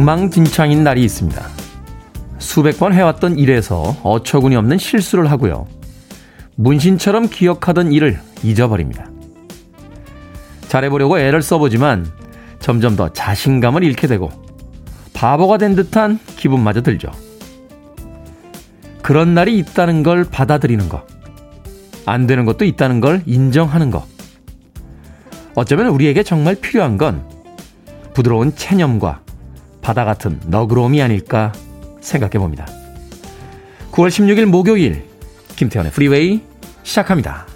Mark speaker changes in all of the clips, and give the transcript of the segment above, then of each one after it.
Speaker 1: 엉망진창인 날이 있습니다. 수백 번 해왔던 일에서 어처구니 없는 실수를 하고요. 문신처럼 기억하던 일을 잊어버립니다. 잘해보려고 애를 써보지만 점점 더 자신감을 잃게 되고 바보가 된 듯한 기분마저 들죠. 그런 날이 있다는 걸 받아들이는 것. 안 되는 것도 있다는 걸 인정하는 것. 어쩌면 우리에게 정말 필요한 건 부드러운 체념과 바다 같은 너그러움이 아닐까 생각해 봅니다. 9월 16일 목요일 김태훈의 프리웨이 시작합니다.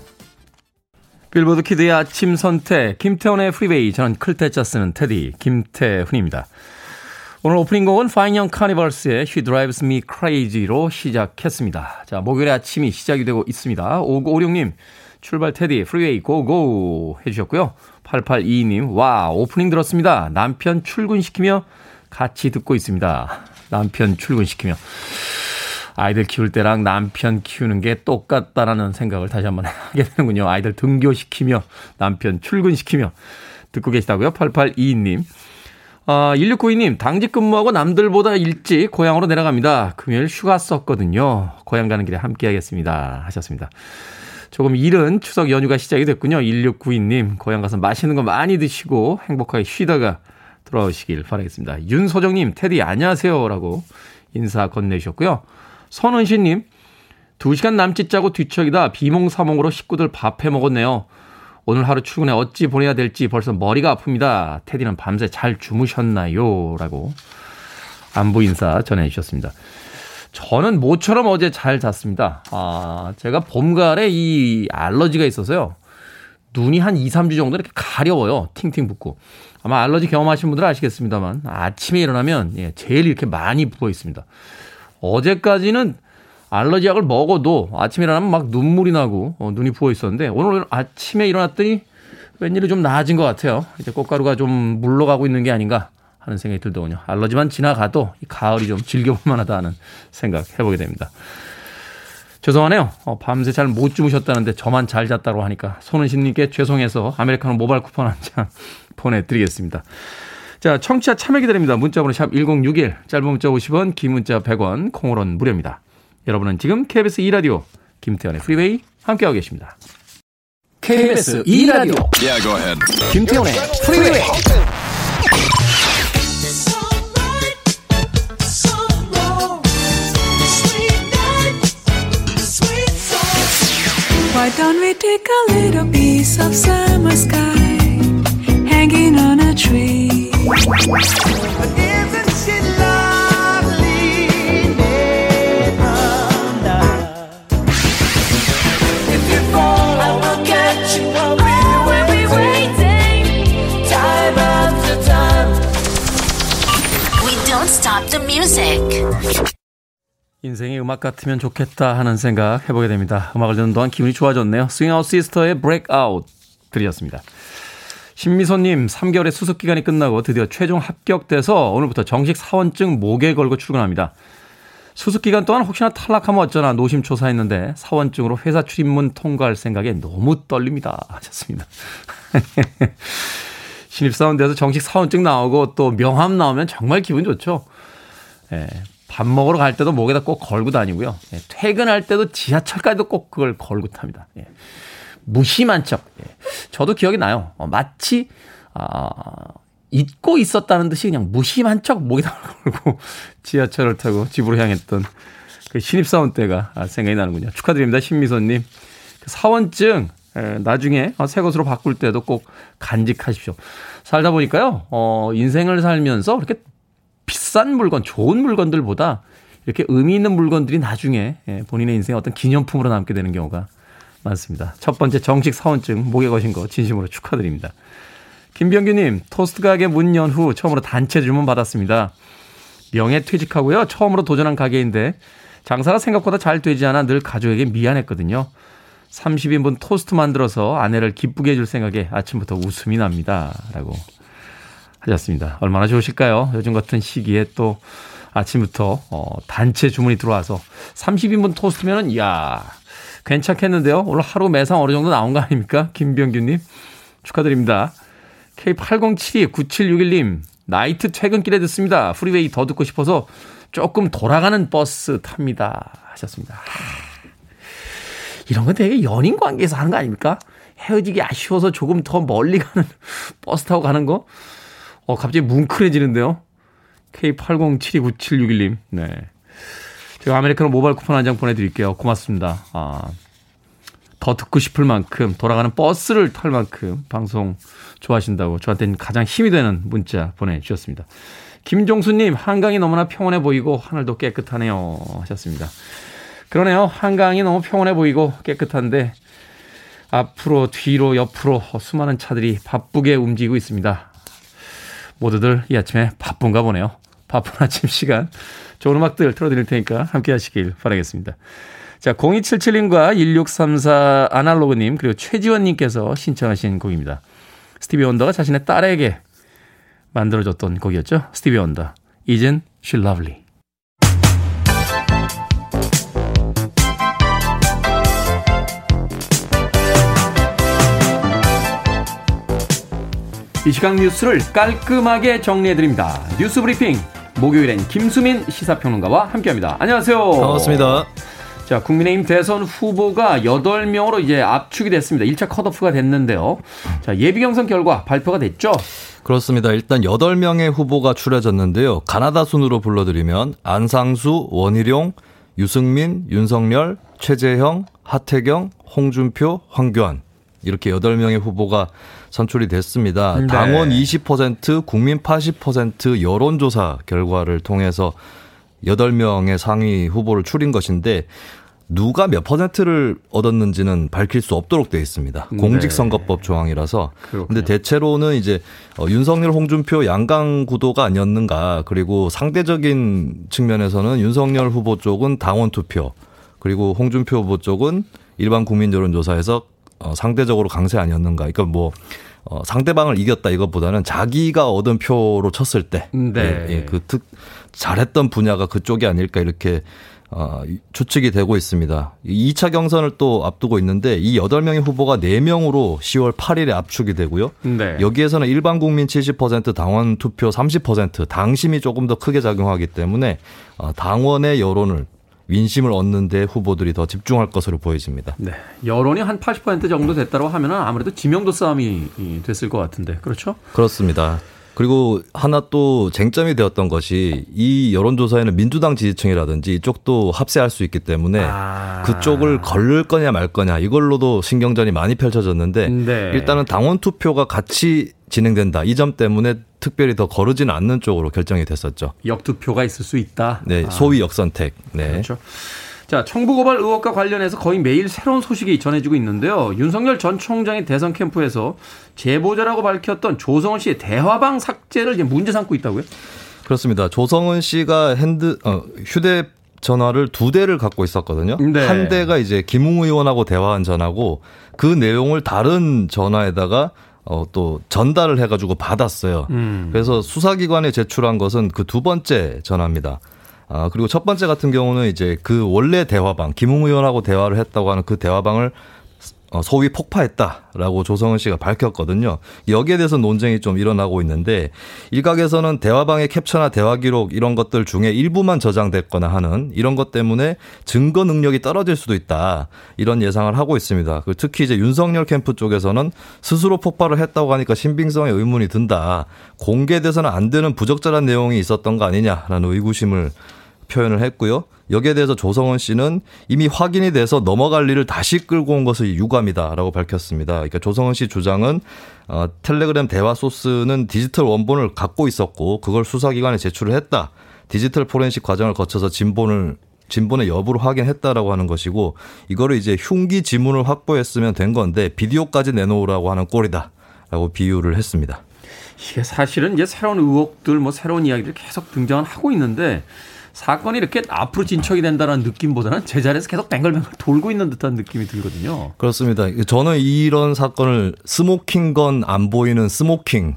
Speaker 1: 빌보드 키드의 아침 선택 김태훈의 프리웨이 저는 클 태 자 쓰는 테디 김태훈입니다. 오늘 오프닝 곡은 파인 영 카니발스의 He Drives Me Crazy로 시작했습니다. 자, 목요일의 아침이 시작이 되고 있습니다. 5956님, 출발 테디, 프리웨이 고고 해주셨고요. 8822님, 와, 오프닝 들었습니다. 남편 출근시키며 같이 듣고 있습니다. 남편 출근시키며. 아이들 키울 때랑 남편 키우는 게 똑같다라는 생각을 다시 한번 하게 되는군요. 아이들 등교시키며 남편 출근시키며 듣고 계시다고요. 8822님. 아, 1692님, 당직 근무하고 남들보다 일찍 고향으로 내려갑니다. 금요일 휴가 썼거든요. 고향 가는 길에 함께 하겠습니다. 하셨습니다. 조금 이른 추석 연휴가 시작이 됐군요. 1692님, 고향 가서 맛있는 거 많이 드시고 행복하게 쉬다가 돌아오시길 바라겠습니다. 윤소정님, 테디 안녕하세요. 라고 인사 건네주셨고요. 선은신님, 2시간 남짓 자고 뒤척이다 비몽사몽으로 식구들 밥해 먹었네요. 오늘 하루 출근에 어찌 보내야 될지 벌써 머리가 아픕니다. 테디는 밤새 잘 주무셨나요? 라고 안부 인사 전해주셨습니다. 저는 모처럼 어제 잘 잤습니다. 아, 제가 봄가을에 이 알러지가 있어서요. 눈이 한 2, 3주 정도 이렇게 가려워요. 팅팅 붓고. 아마 알러지 경험하신 분들은 아시겠습니다만 아침에 일어나면 예, 제일 이렇게 많이 부어 있습니다. 어제까지는 알러지 약을 먹어도 아침에 일어나면 막 눈물이 나고 어, 눈이 부어 있었는데 오늘 아침에 일어났더니 웬일이 좀 나아진 것 같아요. 이제 꽃가루가 좀 물러가고 있는 게 아닌가 하는 생각이 들더군요. 알러지만 지나가도 이 가을이 좀 즐겨볼 만하다 하는 생각 해보게 됩니다. 죄송하네요. 어, 밤새 잘 못 주무셨다는데 저만 잘 잤다고 하니까 손은신님께 죄송해서 아메리카노 모바일 쿠폰 한 장 보내드리겠습니다. 자, 청취자 참여 기다립니다. 문자번호 샵 1061, 짧은 문자 50원, 긴 문자 100원, 콩으로는 무료입니다. 여러분은 지금 KBS 2라디오 김태훈의 프리웨이 함께하고 계십니다. KBS 2라디오 yeah, 김태현의 프리웨이 Why don't we take a little piece of summer sky hanging on a tree?
Speaker 2: But
Speaker 3: isn't she lovely,
Speaker 4: Nirvana? If you fall, I will catch you. I will oh, be waiting time after time.
Speaker 5: We don't stop the music.
Speaker 1: 인생이 음악 같으면 좋겠다 하는 생각 해보게 됩니다. 음악을 듣는 동안 기분이 좋아졌네요. 스윙아웃 시스터의 Breakout 들으셨습니다. 신미소님 3개월의 수습 기간이 끝나고 드디어 최종 합격돼서 오늘부터 정식 사원증 목에 걸고 출근합니다. 수습 기간 동안 혹시나 탈락하면 어쩌나 노심초사했는데 사원증으로 회사 출입문 통과할 생각에 너무 떨립니다. 하셨습니다. 신입사원 돼서 정식 사원증 나오고 또 명함 나오면 정말 기분 좋죠. 예, 밥 먹으러 갈 때도 목에다 꼭 걸고 다니고요. 예, 퇴근할 때도 지하철까지도 꼭 그걸 걸고 탑니다. 예. 무심한 척. 예. 저도 기억이 나요. 어, 마치 아, 잊고 있었다는 듯이 그냥 무심한 척 목에다 걸고 지하철을 타고 집으로 향했던 그 신입사원 때가 생각이 나는군요. 축하드립니다. 신미선님. 그 사원증 에, 나중에 새 것으로 바꿀 때도 꼭 간직하십시오. 살다 보니까요, 어, 인생을 살면서 그렇게 비싼 물건, 좋은 물건들보다 이렇게 의미 있는 물건들이 나중에 예, 본인의 인생의 어떤 기념품으로 남게 되는 경우가 많습니다. 첫 번째 정식 사원증 목에 거신 거 진심으로 축하드립니다. 김병규님, 토스트 가게 문 연 후 처음으로 단체 주문 받았습니다. 명예 퇴직하고요. 처음으로 도전한 가게인데 장사가 생각보다 잘 되지 않아 늘 가족에게 미안했거든요. 30인분 토스트 만들어서 아내를 기쁘게 해줄 생각에 아침부터 웃음이 납니다. 라고 하셨습니다. 얼마나 좋으실까요? 요즘 같은 시기에 또 아침부터 어, 단체 주문이 들어와서 30인분 토스트면은 이야 괜찮겠는데요. 오늘 하루 매상 어느 정도 나온 거 아닙니까? 김병규님 축하드립니다. K80729761님 나이트 퇴근길에 듣습니다. 프리웨이 더 듣고 싶어서 조금 돌아가는 버스 탑니다. 하셨습니다. 이런 건 되게 연인 관계에서 하는 거 아닙니까? 헤어지기 아쉬워서 조금 더 멀리 가는 버스 타고 가는 거? 어, 갑자기 뭉클해지는데요. K80729761님. 네. 제가 아메리카노 모바일 쿠폰 한 장 보내드릴게요. 고맙습니다. 아, 더 듣고 싶을 만큼 돌아가는 버스를 탈 만큼 방송 좋아하신다고 저한테는 가장 힘이 되는 문자 보내주셨습니다. 김종수님, 한강이 너무나 평온해 보이고 하늘도 깨끗하네요. 하셨습니다. 그러네요. 한강이 너무 평온해 보이고 깨끗한데 앞으로 뒤로 옆으로 수많은 차들이 바쁘게 움직이고 있습니다. 모두들 이 아침에 바쁜가 보네요. 바쁜 아침 시간 좋은 음악들 틀어드릴 테니까 함께 하시길 바라겠습니다. 자, 0277님과 1634 아날로그님 그리고 최지원님께서 신청하신 곡입니다. 스티비 원더가 자신의 딸에게 만들어줬던 곡이었죠. 스티비 원더. Isn't She Lovely. 이 시간 뉴스를 깔끔하게 정리해드립니다. 뉴스 브리핑. 목요일엔 김수민 시사평론가와 함께합니다. 안녕하세요.
Speaker 6: 반갑습니다.
Speaker 1: 자, 국민의힘 대선 후보가 8명으로 이제 압축이 됐습니다. 1차 컷오프가 됐는데요. 자, 예비 경선 결과 발표가 됐죠?
Speaker 6: 그렇습니다. 일단 8명의 후보가 추려졌는데요. 가나다 순으로 불러드리면 안상수, 원희룡, 유승민, 윤석열, 최재형, 하태경, 홍준표, 황교안 이렇게 8명의 후보가 선출이 됐습니다. 네. 당원 20%, 국민 80% 여론조사 결과를 통해서 8명의 상위 후보를 추린 것인데 누가 몇 퍼센트를 얻었는지는 밝힐 수 없도록 되어 있습니다. 네. 공직선거법 조항이라서. 그렇군요. 근데 대체로는 이제 어, 윤석열, 홍준표 양강 구도가 아니었는가. 그리고 상대적인 측면에서는 윤석열 후보 쪽은 당원 투표, 그리고 홍준표 후보 쪽은 일반 국민 여론조사에서 어, 상대적으로 강세 아니었는가. 그러니까 뭐 어, 상대방을 이겼다 이것보다는 자기가 얻은 표로 쳤을 때, 네. 예, 예, 그 특, 잘했던 분야가 그쪽이 아닐까 이렇게 어, 추측이 되고 있습니다. 2차 경선을 또 앞두고 있는데 이 8명의 후보가 4명으로 10월 8일에 압축이 되고요. 네. 여기에서는 일반 국민 70% 당원 투표 30% 당심이 조금 더 크게 작용하기 때문에 어, 당원의 여론을 민심을 얻는 데 후보들이 더 집중할 것으로 보여집니다.
Speaker 1: 네. 여론이 한 80% 정도 됐다고 하면 아무래도 지명도 싸움이 됐을 것 같은데. 그렇죠?
Speaker 6: 그렇습니다. 그리고 하나 또 쟁점이 되었던 것이 이 여론조사에는 민주당 지지층이라든지 이쪽도 합세할 수 있기 때문에 아. 그쪽을 걸를 거냐 말 거냐 이걸로도 신경전이 많이 펼쳐졌는데 네. 일단은 당원 투표가 같이 진행된다. 이 점 때문에 특별히 더 거르지는 않는 쪽으로 결정이 됐었죠.
Speaker 1: 역투표가 있을 수 있다.
Speaker 6: 네, 소위 역선택. 네.
Speaker 1: 그렇죠. 자, 청부고발 의혹과 관련해서 거의 매일 새로운 소식이 전해지고 있는데요. 윤석열 전 총장의 대선 캠프에서 제보자라고 밝혔던 조성은 씨의 대화방 삭제를 이제 문제 삼고 있다고요?
Speaker 6: 그렇습니다. 조성은 씨가 핸드 어, 휴대 전화를 두 대를 갖고 있었거든요. 네. 한 대가 이제 김웅 의원하고 대화한 전화고 그 내용을 다른 전화에다가 어, 또 전달을 해가지고 받았어요. 음. 그래서 수사기관에 제출한 것은 그 두 번째 전화입니다. 아, 그리고 첫 번째 같은 경우는 이제 그 원래 대화방, 김웅 의원하고 대화를 했다고 하는 그 대화방을 어, 소위 폭파했다라고 조성은 씨가 밝혔거든요. 여기에 대해서 논쟁이 좀 일어나고 있는데 일각에서는 대화방의 캡처나 대화 기록 이런 것들 중에 일부만 저장됐거나 하는 이런 것 때문에 증거 능력이 떨어질 수도 있다 이런 예상을 하고 있습니다. 그 특히 이제 윤석열 캠프 쪽에서는 스스로 폭발을 했다고 하니까 신빙성에 의문이 든다. 공개돼서는 안 되는 부적절한 내용이 있었던 거 아니냐라는 의구심을 표현을 했고요. 여기에 대해서 조성원 씨는 이미 확인이 돼서 넘어갈 일을 다시 끌고 온 것을 유감이다라고 밝혔습니다. 그러니까 조성원 씨 주장은 어, 텔레그램 대화 소스는 디지털 원본을 갖고 있었고 그걸 수사기관에 제출을 했다. 디지털 포렌식 과정을 거쳐서 진본을 진본의 여부를 확인했다라고 하는 것이고 이거를 이제 흉기 지문을 확보했으면 된 건데 비디오까지 내놓으라고 하는 꼴이다라고 비유를 했습니다.
Speaker 1: 이게 사실은 이제 새로운 의혹들 뭐 새로운 이야기들 계속 등장을 하고 있는데 사건이 이렇게 앞으로 진척이 된다는 느낌보다는 제자리에서 계속 뱅글뱅글 돌고 있는 듯한 느낌이 들거든요.
Speaker 6: 그렇습니다. 저는 이런 사건을 smoking gun 안 보이는 smoking.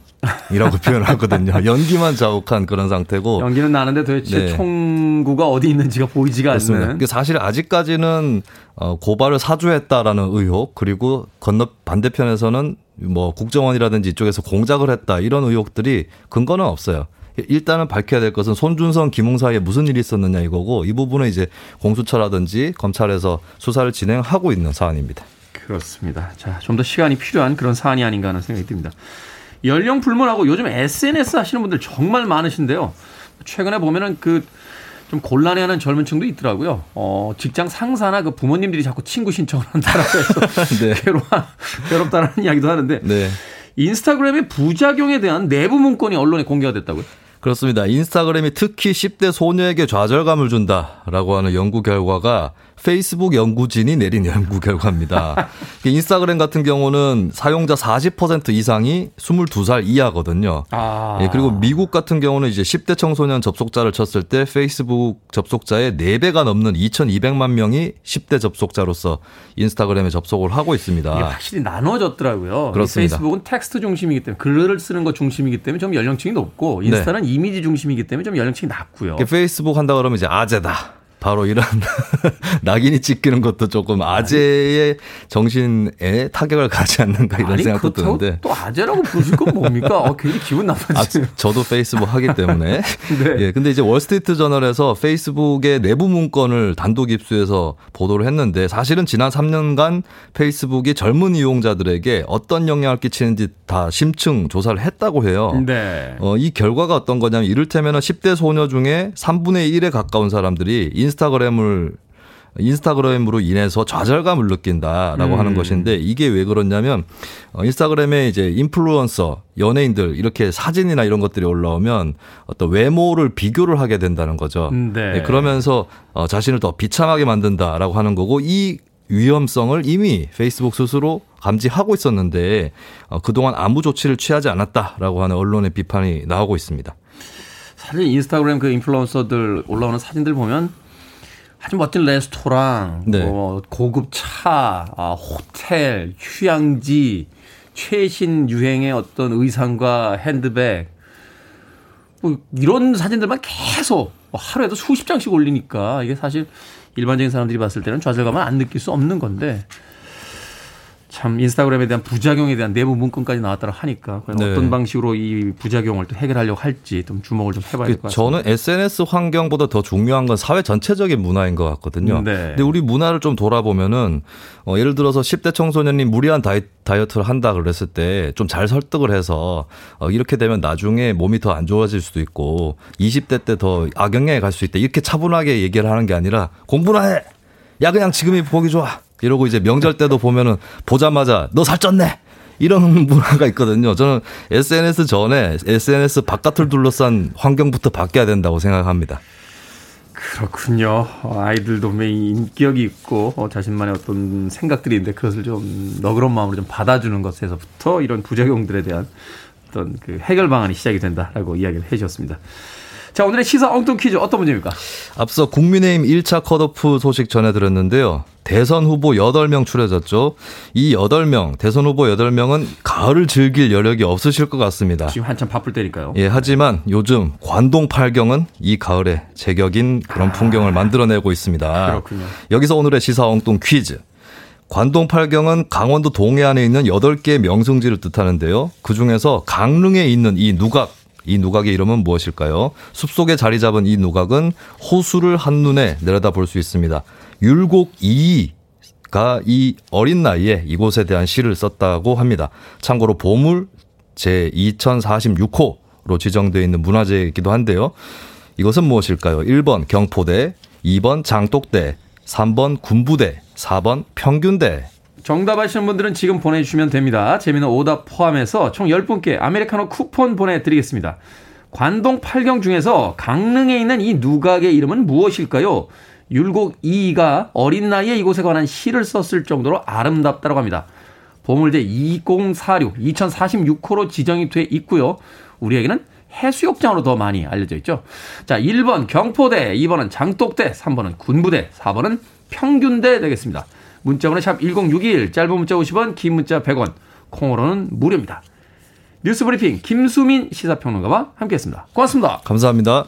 Speaker 6: 이라고 표현을 하거든요. 연기만 자욱한 그런 상태고.
Speaker 1: 연기는 나는데 도대체 네. 총구가 어디 있는지가 보이지가 그렇습니다. 않는.
Speaker 6: 사실 아직까지는 어, 고발을 사주했다라는 의혹 그리고 건너 반대편에서는 뭐 국정원이라든지 이쪽에서 공작을 했다 이런 의혹들이 근거는 없어요. 일단은 밝혀야 될 것은 손준성, 김웅 사이에 무슨 일이 있었느냐 이거고 이 부분은 이제 공수처라든지 검찰에서 수사를 진행하고 있는 사안입니다.
Speaker 1: 그렇습니다. 자, 좀 더 시간이 필요한 그런 사안이 아닌가 하는 생각이 듭니다. 연령 불문하고 요즘 SNS 하시는 분들 정말 많으신데요. 최근에 보면은 그 좀 곤란해하는 젊은 층도 있더라고요. 어, 직장 상사나 그 부모님들이 자꾸 친구 신청을 한다라고 해서 네. 괴로 괴롭다는 이야기도 하는데 네. 인스타그램의 부작용에 대한 내부 문건이 언론에 공개가 됐다고요?
Speaker 6: 그렇습니다. 인스타그램이 특히 10대 소녀에게 좌절감을 준다라고 하는 연구 결과가 페이스북 연구진이 내린 연구 결과입니다. 인스타그램 같은 경우는 사용자 40% 이상이 22살 이하거든요. 아. 예, 그리고 미국 같은 경우는 이제 10대 청소년 접속자를 쳤을 때 페이스북 접속자의 4배가 넘는 2,200만 명이 10대 접속자로서 인스타그램에 접속을 하고 있습니다.
Speaker 1: 이게 확실히 나눠졌더라고요. 그렇습니다. 페이스북은 텍스트 중심이기 때문에 글을 쓰는 것 중심이기 때문에 좀 연령층이 높고 인스타는 네. 이미지 중심이기 때문에 좀 연령층이 낮고요.
Speaker 6: 페이스북 한다 그러면 이제 아재다. 바로 이런 낙인이 찍히는 것도 조금 아재의 정신에 타격을 가지 않는가 이런 아니, 생각도 드는데
Speaker 1: 또 아재라고 부르실 건 뭡니까? 어, 괜히 기분 나빠지네요.
Speaker 6: 아, 저도 페이스북 하기 때문에. 네. 예, 근데 이제 월스트리트 저널에서 페이스북의 내부 문건을 단독 입수해서 보도를 했는데 사실은 지난 3년간 페이스북이 젊은 이용자들에게 어떤 영향을 끼치는지 다 심층 조사를 했다고 해요. 네. 어, 이 결과가 어떤 거냐면 이를테면 10대 소녀 중에 3분의 1에 가까운 사람들이 인스타그램을 인스타그램으로 인해서 좌절감을 느낀다라고 음. 하는 것인데 이게 왜 그렇냐면 어, 인스타그램에 이제 인플루언서 연예인들 이렇게 사진이나 이런 것들이 올라오면 어떤 외모를 비교를 하게 된다는 거죠. 음, 네. 네, 그러면서 어, 자신을 더 비참하게 만든다라고 하는 거고 이 위험성을 이미 페이스북 스스로 감지하고 있었는데 어, 그동안 아무 조치를 취하지 않았다라고 하는 언론의 비판이 나오고 있습니다.
Speaker 1: 사실 인스타그램 그 인플루언서들 올라오는 사진들 보면 아주 멋진 레스토랑, 네. 뭐 고급 차, 아, 호텔, 휴양지, 최신 유행의 어떤 의상과 핸드백, 뭐 이런 사진들만 계속 뭐 하루에도 수십 장씩 올리니까 이게 사실 일반적인 사람들이 봤을 때는 좌절감을 안 느낄 수 없는 건데 참 인스타그램에 대한 부작용에 대한 내부 문건까지 나왔다고 하니까 네. 어떤 방식으로 이 부작용을 또 해결하려고 할지 좀 주목을 좀 해봐야 될 것 같습니다.
Speaker 6: 저는 SNS 환경보다 더 중요한 건 사회 전체적인 문화인 것 같거든요. 네. 근데 우리 문화를 좀 돌아보면은 어, 예를 들어서 10대 청소년이 무리한 다이, 다이어트를 한다 그랬을 때 좀 잘 설득을 해서 어, 이렇게 되면 나중에 몸이 더 안 좋아질 수도 있고 20대 때 더 악영향에 갈 수 있다 이렇게 차분하게 얘기를 하는 게 아니라 공부나 해. 야 그냥 지금이 보기 좋아. 이러고 이제 명절 때도 보면은 보자마자 너 살쪘네. 이런 문화가 있거든요. 저는 SNS 전에 SNS 바깥을 둘러싼 환경부터 바뀌어야 된다고 생각합니다.
Speaker 1: 그렇군요. 아이들도 분명히 인격이 있고 어, 자신만의 어떤 생각들이 있는데 그것을 좀 너그러운 마음으로 좀 받아주는 것에서부터 이런 부작용들에 대한 어떤 그 해결 방안이 시작이 된다라고 이야기를 해주셨습니다. 자, 오늘의 시사 엉뚱 퀴즈 어떤 문제입니까?
Speaker 6: 앞서 국민의힘 1차 컷오프 소식 전해드렸는데요. 대선 후보 8명 추려졌죠. 이 8명, 대선 후보 8명은 가을을 즐길 여력이 없으실 것 같습니다.
Speaker 1: 지금 한참 바쁠 때니까요.
Speaker 6: 예, 하지만 요즘 관동 팔경은 이 가을에 제격인 그런 아, 풍경을 만들어내고 있습니다.
Speaker 1: 그렇군요.
Speaker 6: 여기서 오늘의 시사 엉뚱 퀴즈. 관동 팔경은 강원도 동해안에 있는 8개의 명승지를 뜻하는데요. 그 중에서 강릉에 있는 이 누각 이 누각의 이름은 무엇일까요? 숲속에 자리 잡은 이 누각은 호수를 한눈에 내려다 볼 수 있습니다. 율곡 이가 이 어린 나이에 이곳에 대한 시를 썼다고 합니다. 참고로 보물 제 2046호로 지정되어 있는 문화재이기도 한데요. 이것은 무엇일까요? 1번 경포대, 2번 장독대, 3번 군부대, 4번 평균대.
Speaker 1: 정답 아시는 분들은 지금 보내주시면 됩니다. 재미는 오답 포함해서 총 10분께 아메리카노 쿠폰 보내드리겠습니다. 관동 8경 중에서 강릉에 있는 이 누각의 이름은 무엇일까요? 율곡 이가 어린 나이에 이곳에 관한 시를 썼을 정도로 아름답다고 합니다. 보물제 2046, 2046호로 지정이 돼 있고요. 우리에게는 해수욕장으로 더 많이 알려져 있죠. 자, 1번 경포대, 2번은 장독대, 3번은 군부대, 4번은 평균대 되겠습니다. 문자번호 샵 1061, 짧은 문자 50원, 긴 문자 100원, 콩으로는 무료입니다. 뉴스 브리핑 김수민 시사평론가와 함께했습니다. 고맙습니다.
Speaker 6: 감사합니다.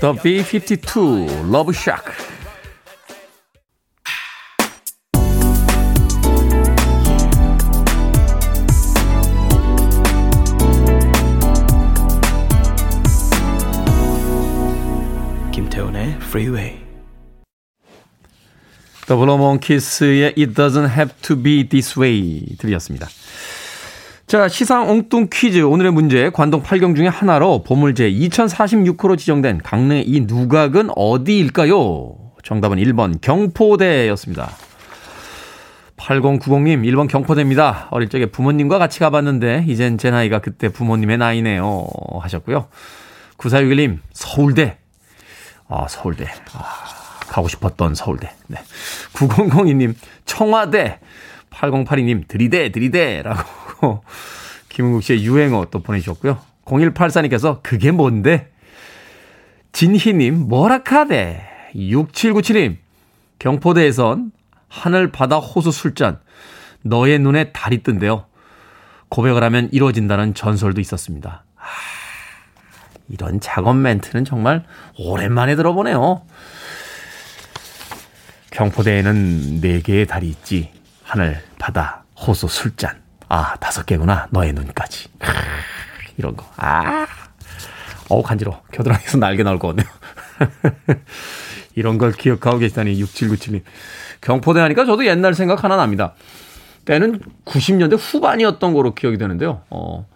Speaker 1: The B-52 Love Shack
Speaker 4: freeway.
Speaker 1: Monkeys의 It Doesn't Have to Be This Way 들으셨습니다. 자, 시상 엉뚱 퀴즈. 오늘의 문제, 관동 8경 중에 하나로 보물 제 2046호로 지정된 강릉의 이 누각은 어디일까요? 정답은 1번 경포대였습니다. 8090님, 1번 경포대입니다. 어릴 적에 부모님과 같이 가봤는데, 이젠 제 나이가 그때 부모님의 나이네요. 하셨고요. 9461님, 서울대. 아, 서울대. 아, 가고 싶었던 서울대. 네. 9002님, 청와대. 8082님, 들이대, 들이대. 라고 김은국 씨의 유행어 또 보내주셨고요. 0184님께서 그게 뭔데? 진희님, 뭐라카대. 6797님, 경포대에선 하늘, 바다, 호수, 술잔. 너의 눈에 달이 뜬대요. 고백을 하면 이루어진다는 전설도 있었습니다. 아, 이런 작업 멘트는 정말 오랜만에 들어보네요. 경포대에는 네 개의 달이 있지. 하늘, 바다, 호수, 술잔. 아, 다섯 개구나. 너의 눈까지. 크, 이런 거. 아. 어우, 간지러워. 겨드랑이에서 날개 나올 것 같네요. 이런 걸 기억하고 계시다니, 6797님. 경포대 하니까 저도 옛날 생각 하나 납니다. 때는 90년대 후반이었던 거로 기억이 되는데요. 어,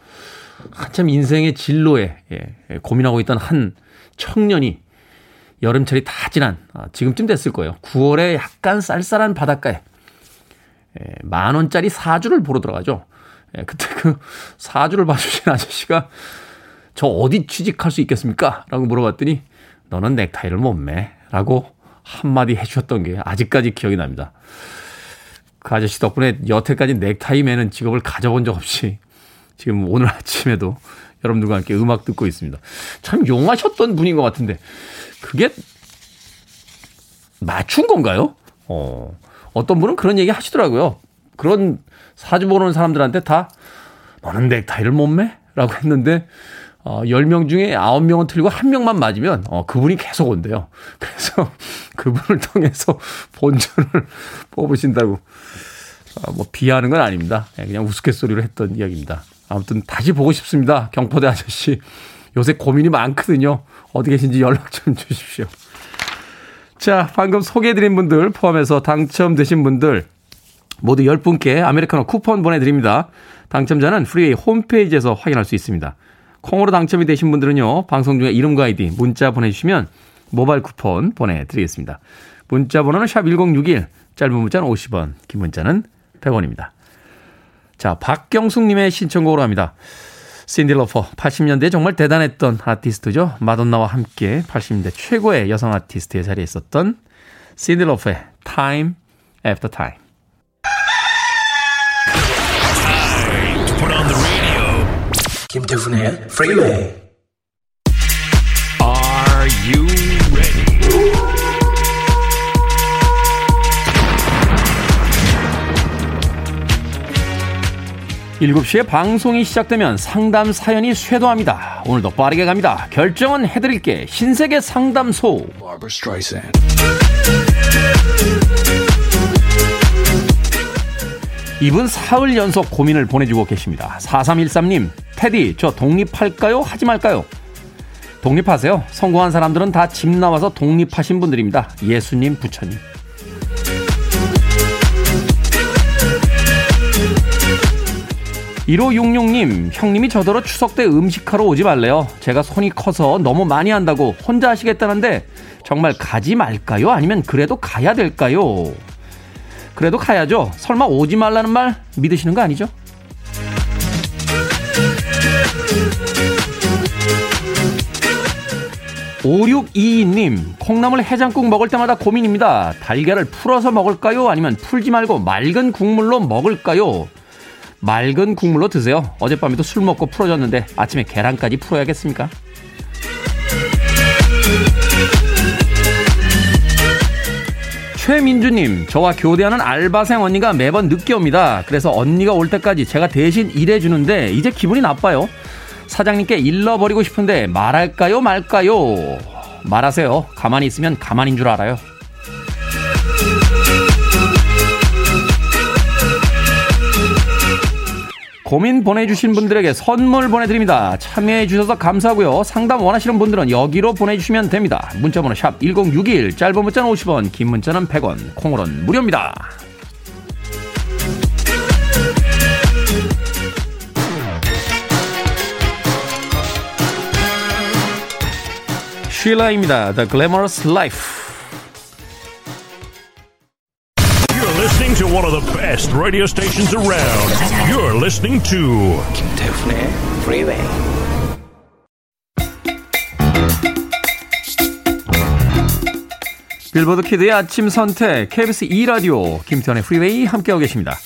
Speaker 1: 한참 인생의 진로에 예, 고민하고 있던 한 청년이 여름철이 다 지난 아, 지금쯤 됐을 거예요. 9월에 약간 쌀쌀한 바닷가에 예, 만 원짜리 사주를 보러 들어가죠. 예, 그때 그 사주를 봐주신 아저씨가 저 어디 취직할 수 있겠습니까? 라고 물어봤더니 너는 넥타이를 못 매. 라고 한마디 해주셨던 게 아직까지 기억이 납니다. 그 아저씨 덕분에 여태까지 넥타이 매는 직업을 가져본 적 없이 지금 오늘 아침에도 여러분들과 함께 음악 듣고 있습니다. 참 용하셨던 분인 것 같은데 그게 맞춘 건가요? 어, 어떤 분은 그런 얘기 하시더라고요. 그런 사주 보는 사람들한테 다 너는 넥타이를 못 매? 라고 했는데 어, 10명 중에 9명은 틀리고 1명만 맞으면 어, 그분이 계속 온대요. 그래서 그분을 통해서 본전을 뽑으신다고 어, 뭐 비하하는 건 아닙니다. 네, 그냥 우스갯소리로 했던 이야기입니다. 아무튼 다시 보고 싶습니다. 경포대 아저씨. 요새 고민이 많거든요. 어디 계신지 연락 좀 주십시오. 자, 방금 소개해드린 분들 포함해서 당첨되신 분들 모두 10분께 아메리카노 쿠폰 보내드립니다. 당첨자는 프리웨이 홈페이지에서 확인할 수 있습니다. 콩으로 당첨이 되신 분들은요, 방송 중에 이름과 아이디, 문자 보내주시면 모바일 쿠폰 보내드리겠습니다. 문자 번호는 샵1061, 짧은 문자는 50원, 긴 문자는 100원입니다. 자, 박경숙님의 신청곡으로 합니다. 신디 로퍼, 80년대에 정말 대단했던 아티스트죠. 마돈나와 함께 80년대 최고의 여성 아티스트의 자리에 있었던 신디 로퍼의 Time After Time.
Speaker 4: 김태훈의 Freeway.
Speaker 7: Are you
Speaker 1: 7시에 방송이 시작되면 상담 사연이 쇄도합니다. 오늘도 빠르게 갑니다. 결정은 해드릴게. 신세계 상담소. 이분 사흘 연속 고민을 보내주고 계십니다. 4313님, 테디, 저 독립할까요? 하지 말까요? 독립하세요. 성공한 사람들은 다 집 나와서 독립하신 분들입니다. 예수님, 부처님. 1566님, 형님이 저더러 추석 때 음식하러 오지 말래요. 제가 손이 커서 너무 많이 한다고 혼자 하시겠다는데 정말 가지 말까요? 아니면 그래도 가야 될까요? 그래도 가야죠. 설마 오지 말라는 말 믿으시는 거 아니죠? 오육이님 콩나물 해장국 먹을 때마다 고민입니다. 달걀을 풀어서 먹을까요? 아니면 풀지 말고 맑은 국물로 먹을까요? 맑은 국물로 드세요. 어젯밤에도 술 먹고 풀어졌는데 아침에 계란까지 풀어야겠습니까? 최민주님, 저와 교대하는 알바생 언니가 매번 늦게 옵니다. 그래서 언니가 올 때까지 제가 대신 일해주는데 이제 기분이 나빠요. 사장님께 일러버리고 싶은데 말할까요, 말까요? 말하세요. 가만히 있으면 가만인 줄 알아요. 고민 보내주신 분들에게 선물 보내드립니다. 참여해주셔서 감사하고요. 상담 원하시는 분들은 여기로 보내주시면 됩니다. 문자번호 샵 1061, 짧은 문자는 50원, 긴 문자는 100원, 콩으로는 무료입니다. 쉴라입니다. The Glamorous Life.
Speaker 7: Best radio stations around. You're listening to 김태훈의 Freeway.
Speaker 1: 빌보드 키드의 아침 선택 KBS 2 라디오 김태훈의 프리웨이 함께하고 계십니다.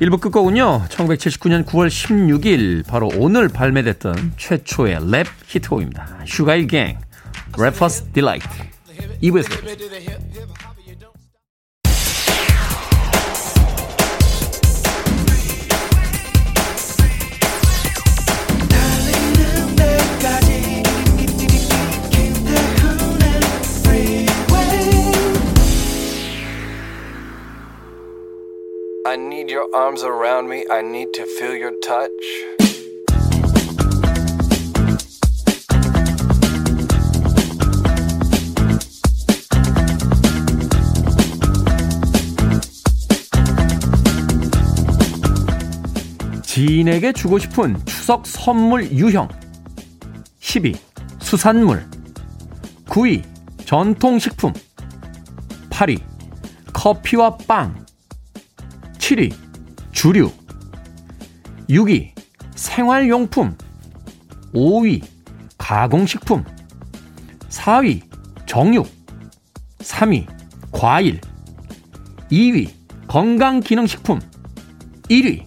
Speaker 1: 1부 끝곡은요. 1979년 9월 16일 바로 오늘 발매됐던 최초의 랩 히트곡입니다. 슈가힐 갱 Breakfast Delight 2부에서 I need your arms around me. I need to feel your touch. 지인에게 주고 싶은 추석 선물 유형 10위 수산물 9위 전통식품 8위 커피와 빵 7위 주류. 6위 생활용품. 5위 가공식품. 4위 정육. 3위 과일. 2위 건강기능식품. 1위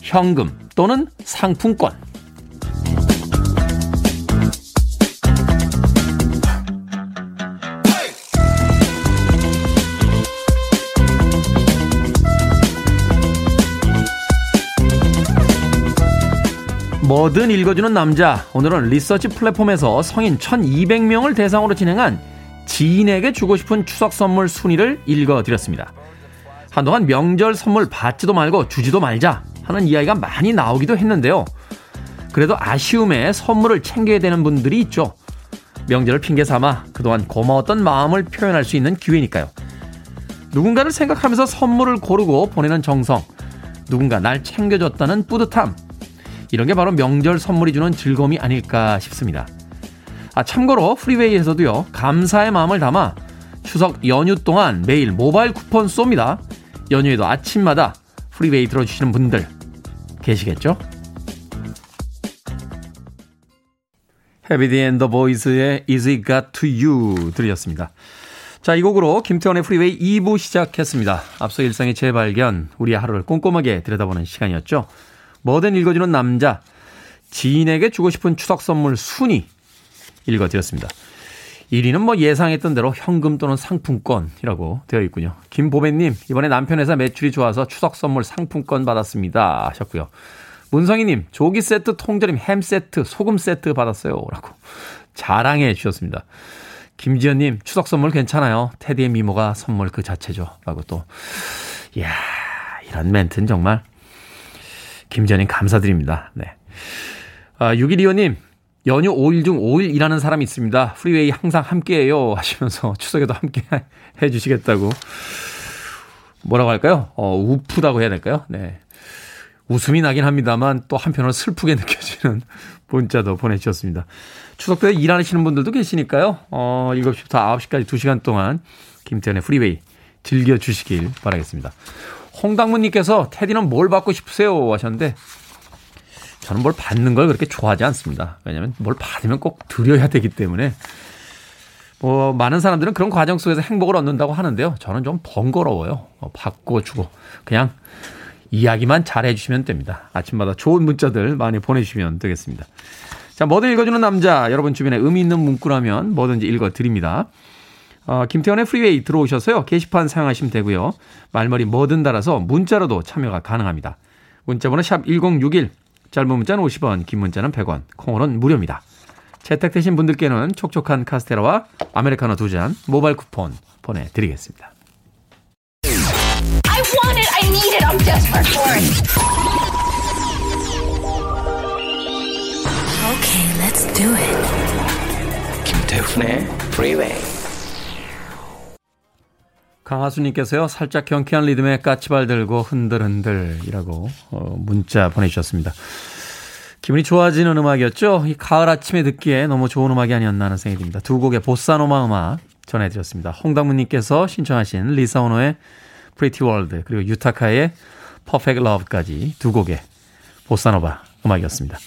Speaker 1: 현금 또는 상품권 뭐든 읽어주는 남자. 오늘은 리서치 플랫폼에서 성인 1200명을 대상으로 진행한 지인에게 주고 싶은 추석 선물 순위를 읽어드렸습니다. 한동안 명절 선물 받지도 말고 주지도 말자 하는 이야기가 많이 나오기도 했는데요. 그래도 아쉬움에 선물을 챙겨야 되는 분들이 있죠. 명절을 핑계 삼아 그동안 고마웠던 마음을 표현할 수 있는 기회니까요. 누군가를 생각하면서 선물을 고르고 보내는 정성, 누군가 날 챙겨줬다는 뿌듯함, 이런 게 바로 명절 선물이 주는 즐거움이 아닐까 싶습니다. 아, 참고로 프리웨이에서도요, 감사의 마음을 담아 추석 연휴 동안 매일 모바일 쿠폰 쏩니다. 연휴에도 아침마다 프리웨이 들어주시는 분들 계시겠죠? 헤비디 앤더 보이즈의 Is It Got To You 들으셨습니다. 자, 이 곡으로 김태훈의 프리웨이 2부 시작했습니다. 앞서 일상의 재발견, 우리의 하루를 꼼꼼하게 들여다보는 시간이었죠. 뭐든 읽어주는 남자, 지인에게 주고 싶은 추석 선물 순위 읽어드렸습니다. 1위는 뭐 예상했던 대로 현금 또는 상품권이라고 되어 있군요. 김보배님, 이번에 남편 회사 매출이 좋아서 추석 선물 상품권 받았습니다. 하셨고요. 문성희님, 조기 세트, 통조림, 햄 세트, 소금 세트 받았어요. 라고 자랑해 주셨습니다. 김지연님, 추석 선물 괜찮아요. 테디의 미모가 선물 그 자체죠. 라고 또, 이야, 이런 멘트는 정말 김지현님 감사드립니다. 네. 아, 6125님, 연휴 5일 중 5일 일하는 사람이 있습니다. 프리웨이 항상 함께해요. 하시면서 추석에도 함께 해 주시겠다고. 뭐라고 할까요? 어, 우프다고 해야 될까요? 네. 웃음이 나긴 합니다만 또 한편으로 슬프게 느껴지는 문자도 보내주셨습니다. 추석 때 일하시는 분들도 계시니까요. 어, 7시부터 9시까지 2시간 동안 김태현의 프리웨이 즐겨주시길 바라겠습니다. 홍당무님께서 테디는 뭘 받고 싶으세요? 하셨는데 저는 뭘 받는 걸 그렇게 좋아하지 않습니다. 왜냐하면 뭘 받으면 꼭 드려야 되기 때문에 뭐 많은 사람들은 그런 과정 속에서 행복을 얻는다고 하는데요. 저는 좀 번거로워요. 뭐 받고 주고 그냥 이야기만 잘 해주시면 됩니다. 아침마다 좋은 문자들 많이 보내주시면 되겠습니다. 자, 뭐든 읽어주는 남자 여러분 주변에 의미 있는 문구라면 뭐든지 읽어드립니다. 어, 김태훈의 프리웨이 들어오셔서요. 게시판 사용하시면 되고요. 말머리 뭐든 달아서 문자로도 참여가 가능합니다. 문자번호 샵 1061, 짧은 문자는 50원, 긴 문자는 100원, 콩으로는 무료입니다. 채택되신 분들께는 촉촉한 카스테라와 아메리카노 두 잔 모바일 쿠폰 보내드리겠습니다. Okay, let's do it. 김태훈의 Freeway. 강하수님께서요 살짝 경쾌한 리듬에 까치발 들고 흔들흔들이라고 어, 문자 보내주셨습니다. 기분이 좋아지는 음악이었죠. 이 가을 아침에 듣기에 너무 좋은 음악이 아니었나 하는 생각이 듭니다. 두 곡의 보사노마 음악 전해드렸습니다. 홍당무님께서 신청하신 리사오노의 Pretty World 그리고 유타카의 Perfect Love까지 두 곡의 보사노바 음악이었습니다.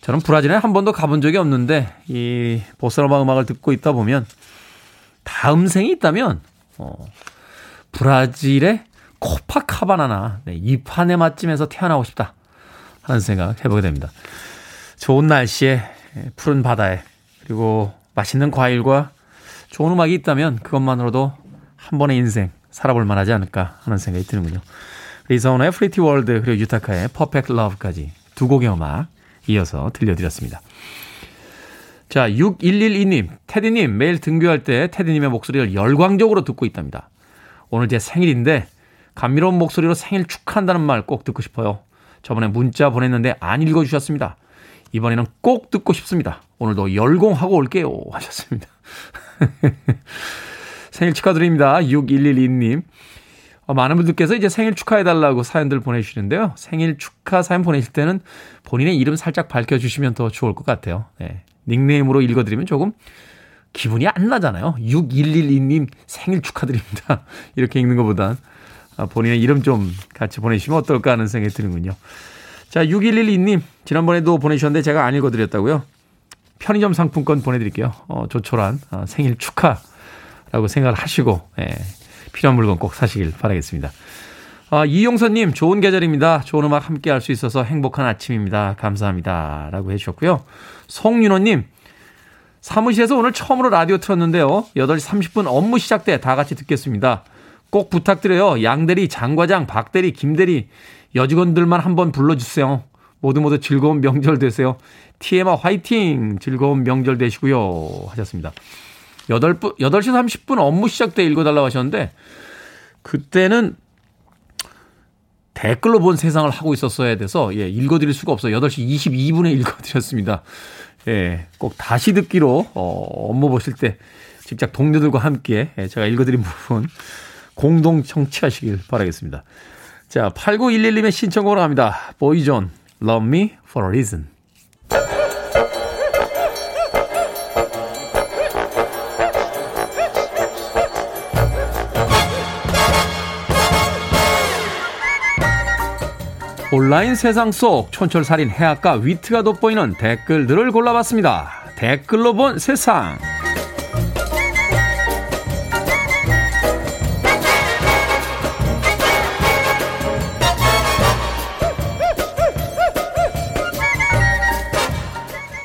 Speaker 1: 저는 브라질에 한 번도 가본 적이 없는데 이 보사노바 음악을 듣고 있다 보면 다음 생이 있다면 어, 브라질의 코파카바나나 네, 이파네마쯤에서 태어나고 싶다 하는 생각 해보게 됩니다. 좋은 날씨에 푸른 바다에 그리고 맛있는 과일과 좋은 음악이 있다면 그것만으로도 한 번의 인생 살아볼 만하지 않을까 하는 생각이 드는군요. 리사 오노의 Pretty World 그리고 유타카의 Perfect Love까지 두 곡의 음악 이어서 들려드렸습니다. 자, 6112님, 태디님, 매일 등교할 때 태디님의 목소리를 열광적으로 듣고 있답니다. 오늘 제 생일인데, 감미로운 목소리로 생일 축하한다는 말 꼭 듣고 싶어요. 저번에 문자 보냈는데 안 읽어주셨습니다. 이번에는 꼭 듣고 싶습니다. 오늘도 열공하고 올게요. 하셨습니다. 생일 축하드립니다. 6112님. 어, 많은 분들께서 이제 생일 축하해달라고 사연들 보내주시는데요. 생일 축하 사연 보내실 때는 본인의 이름 살짝 밝혀주시면 더 좋을 것 같아요. 네. 닉네임으로 읽어드리면 조금 기분이 안 나잖아요. 6112님 생일 축하드립니다. 이렇게 읽는 것보단 아, 본인의 이름 좀 같이 보내주시면 어떨까 하는 생각이 드는군요. 자, 6112님, 지난번에도 보내주셨는데 제가 안 읽어드렸다고요. 편의점 상품권 보내드릴게요. 어, 조촐한 어, 생일 축하라고 생각을 하시고, 예, 필요한 물건 꼭 사시길 바라겠습니다. 아, 이용선님, 좋은 계절입니다. 좋은 음악 함께 할 수 있어서 행복한 아침입니다. 감사합니다. 라고 해주셨고요. 송윤호님, 사무실에서 오늘 처음으로 라디오 틀었는데요. 8시 30분 업무 시작 때 다 같이 듣겠습니다. 꼭 부탁드려요. 양대리, 장과장, 박대리, 김대리, 여직원들만 한번 불러주세요. 모두 모두 즐거운 명절 되세요. TMA 화이팅! 즐거운 명절 되시고요. 하셨습니다. 8, 8시 30분 업무 시작 때 읽어달라고 하셨는데, 그때는 댓글로 본 세상을 하고 있었어야 돼서, 예, 읽어드릴 수가 없어요. 8시 22분에 읽어드렸습니다. 예, 꼭 다시 듣기로, 어, 업무 보실 때 직접 동료들과 함께 예, 제가 읽어드린 부분 공동 청취하시길 바라겠습니다. 자, 8911님의 신청곡으로 갑니다. 보이존, Love Me for a Reason. 온라인 세상 속 촌철살인 해악과 위트가 돋보이는 댓글들을 골라봤습니다. 댓글로 본 세상.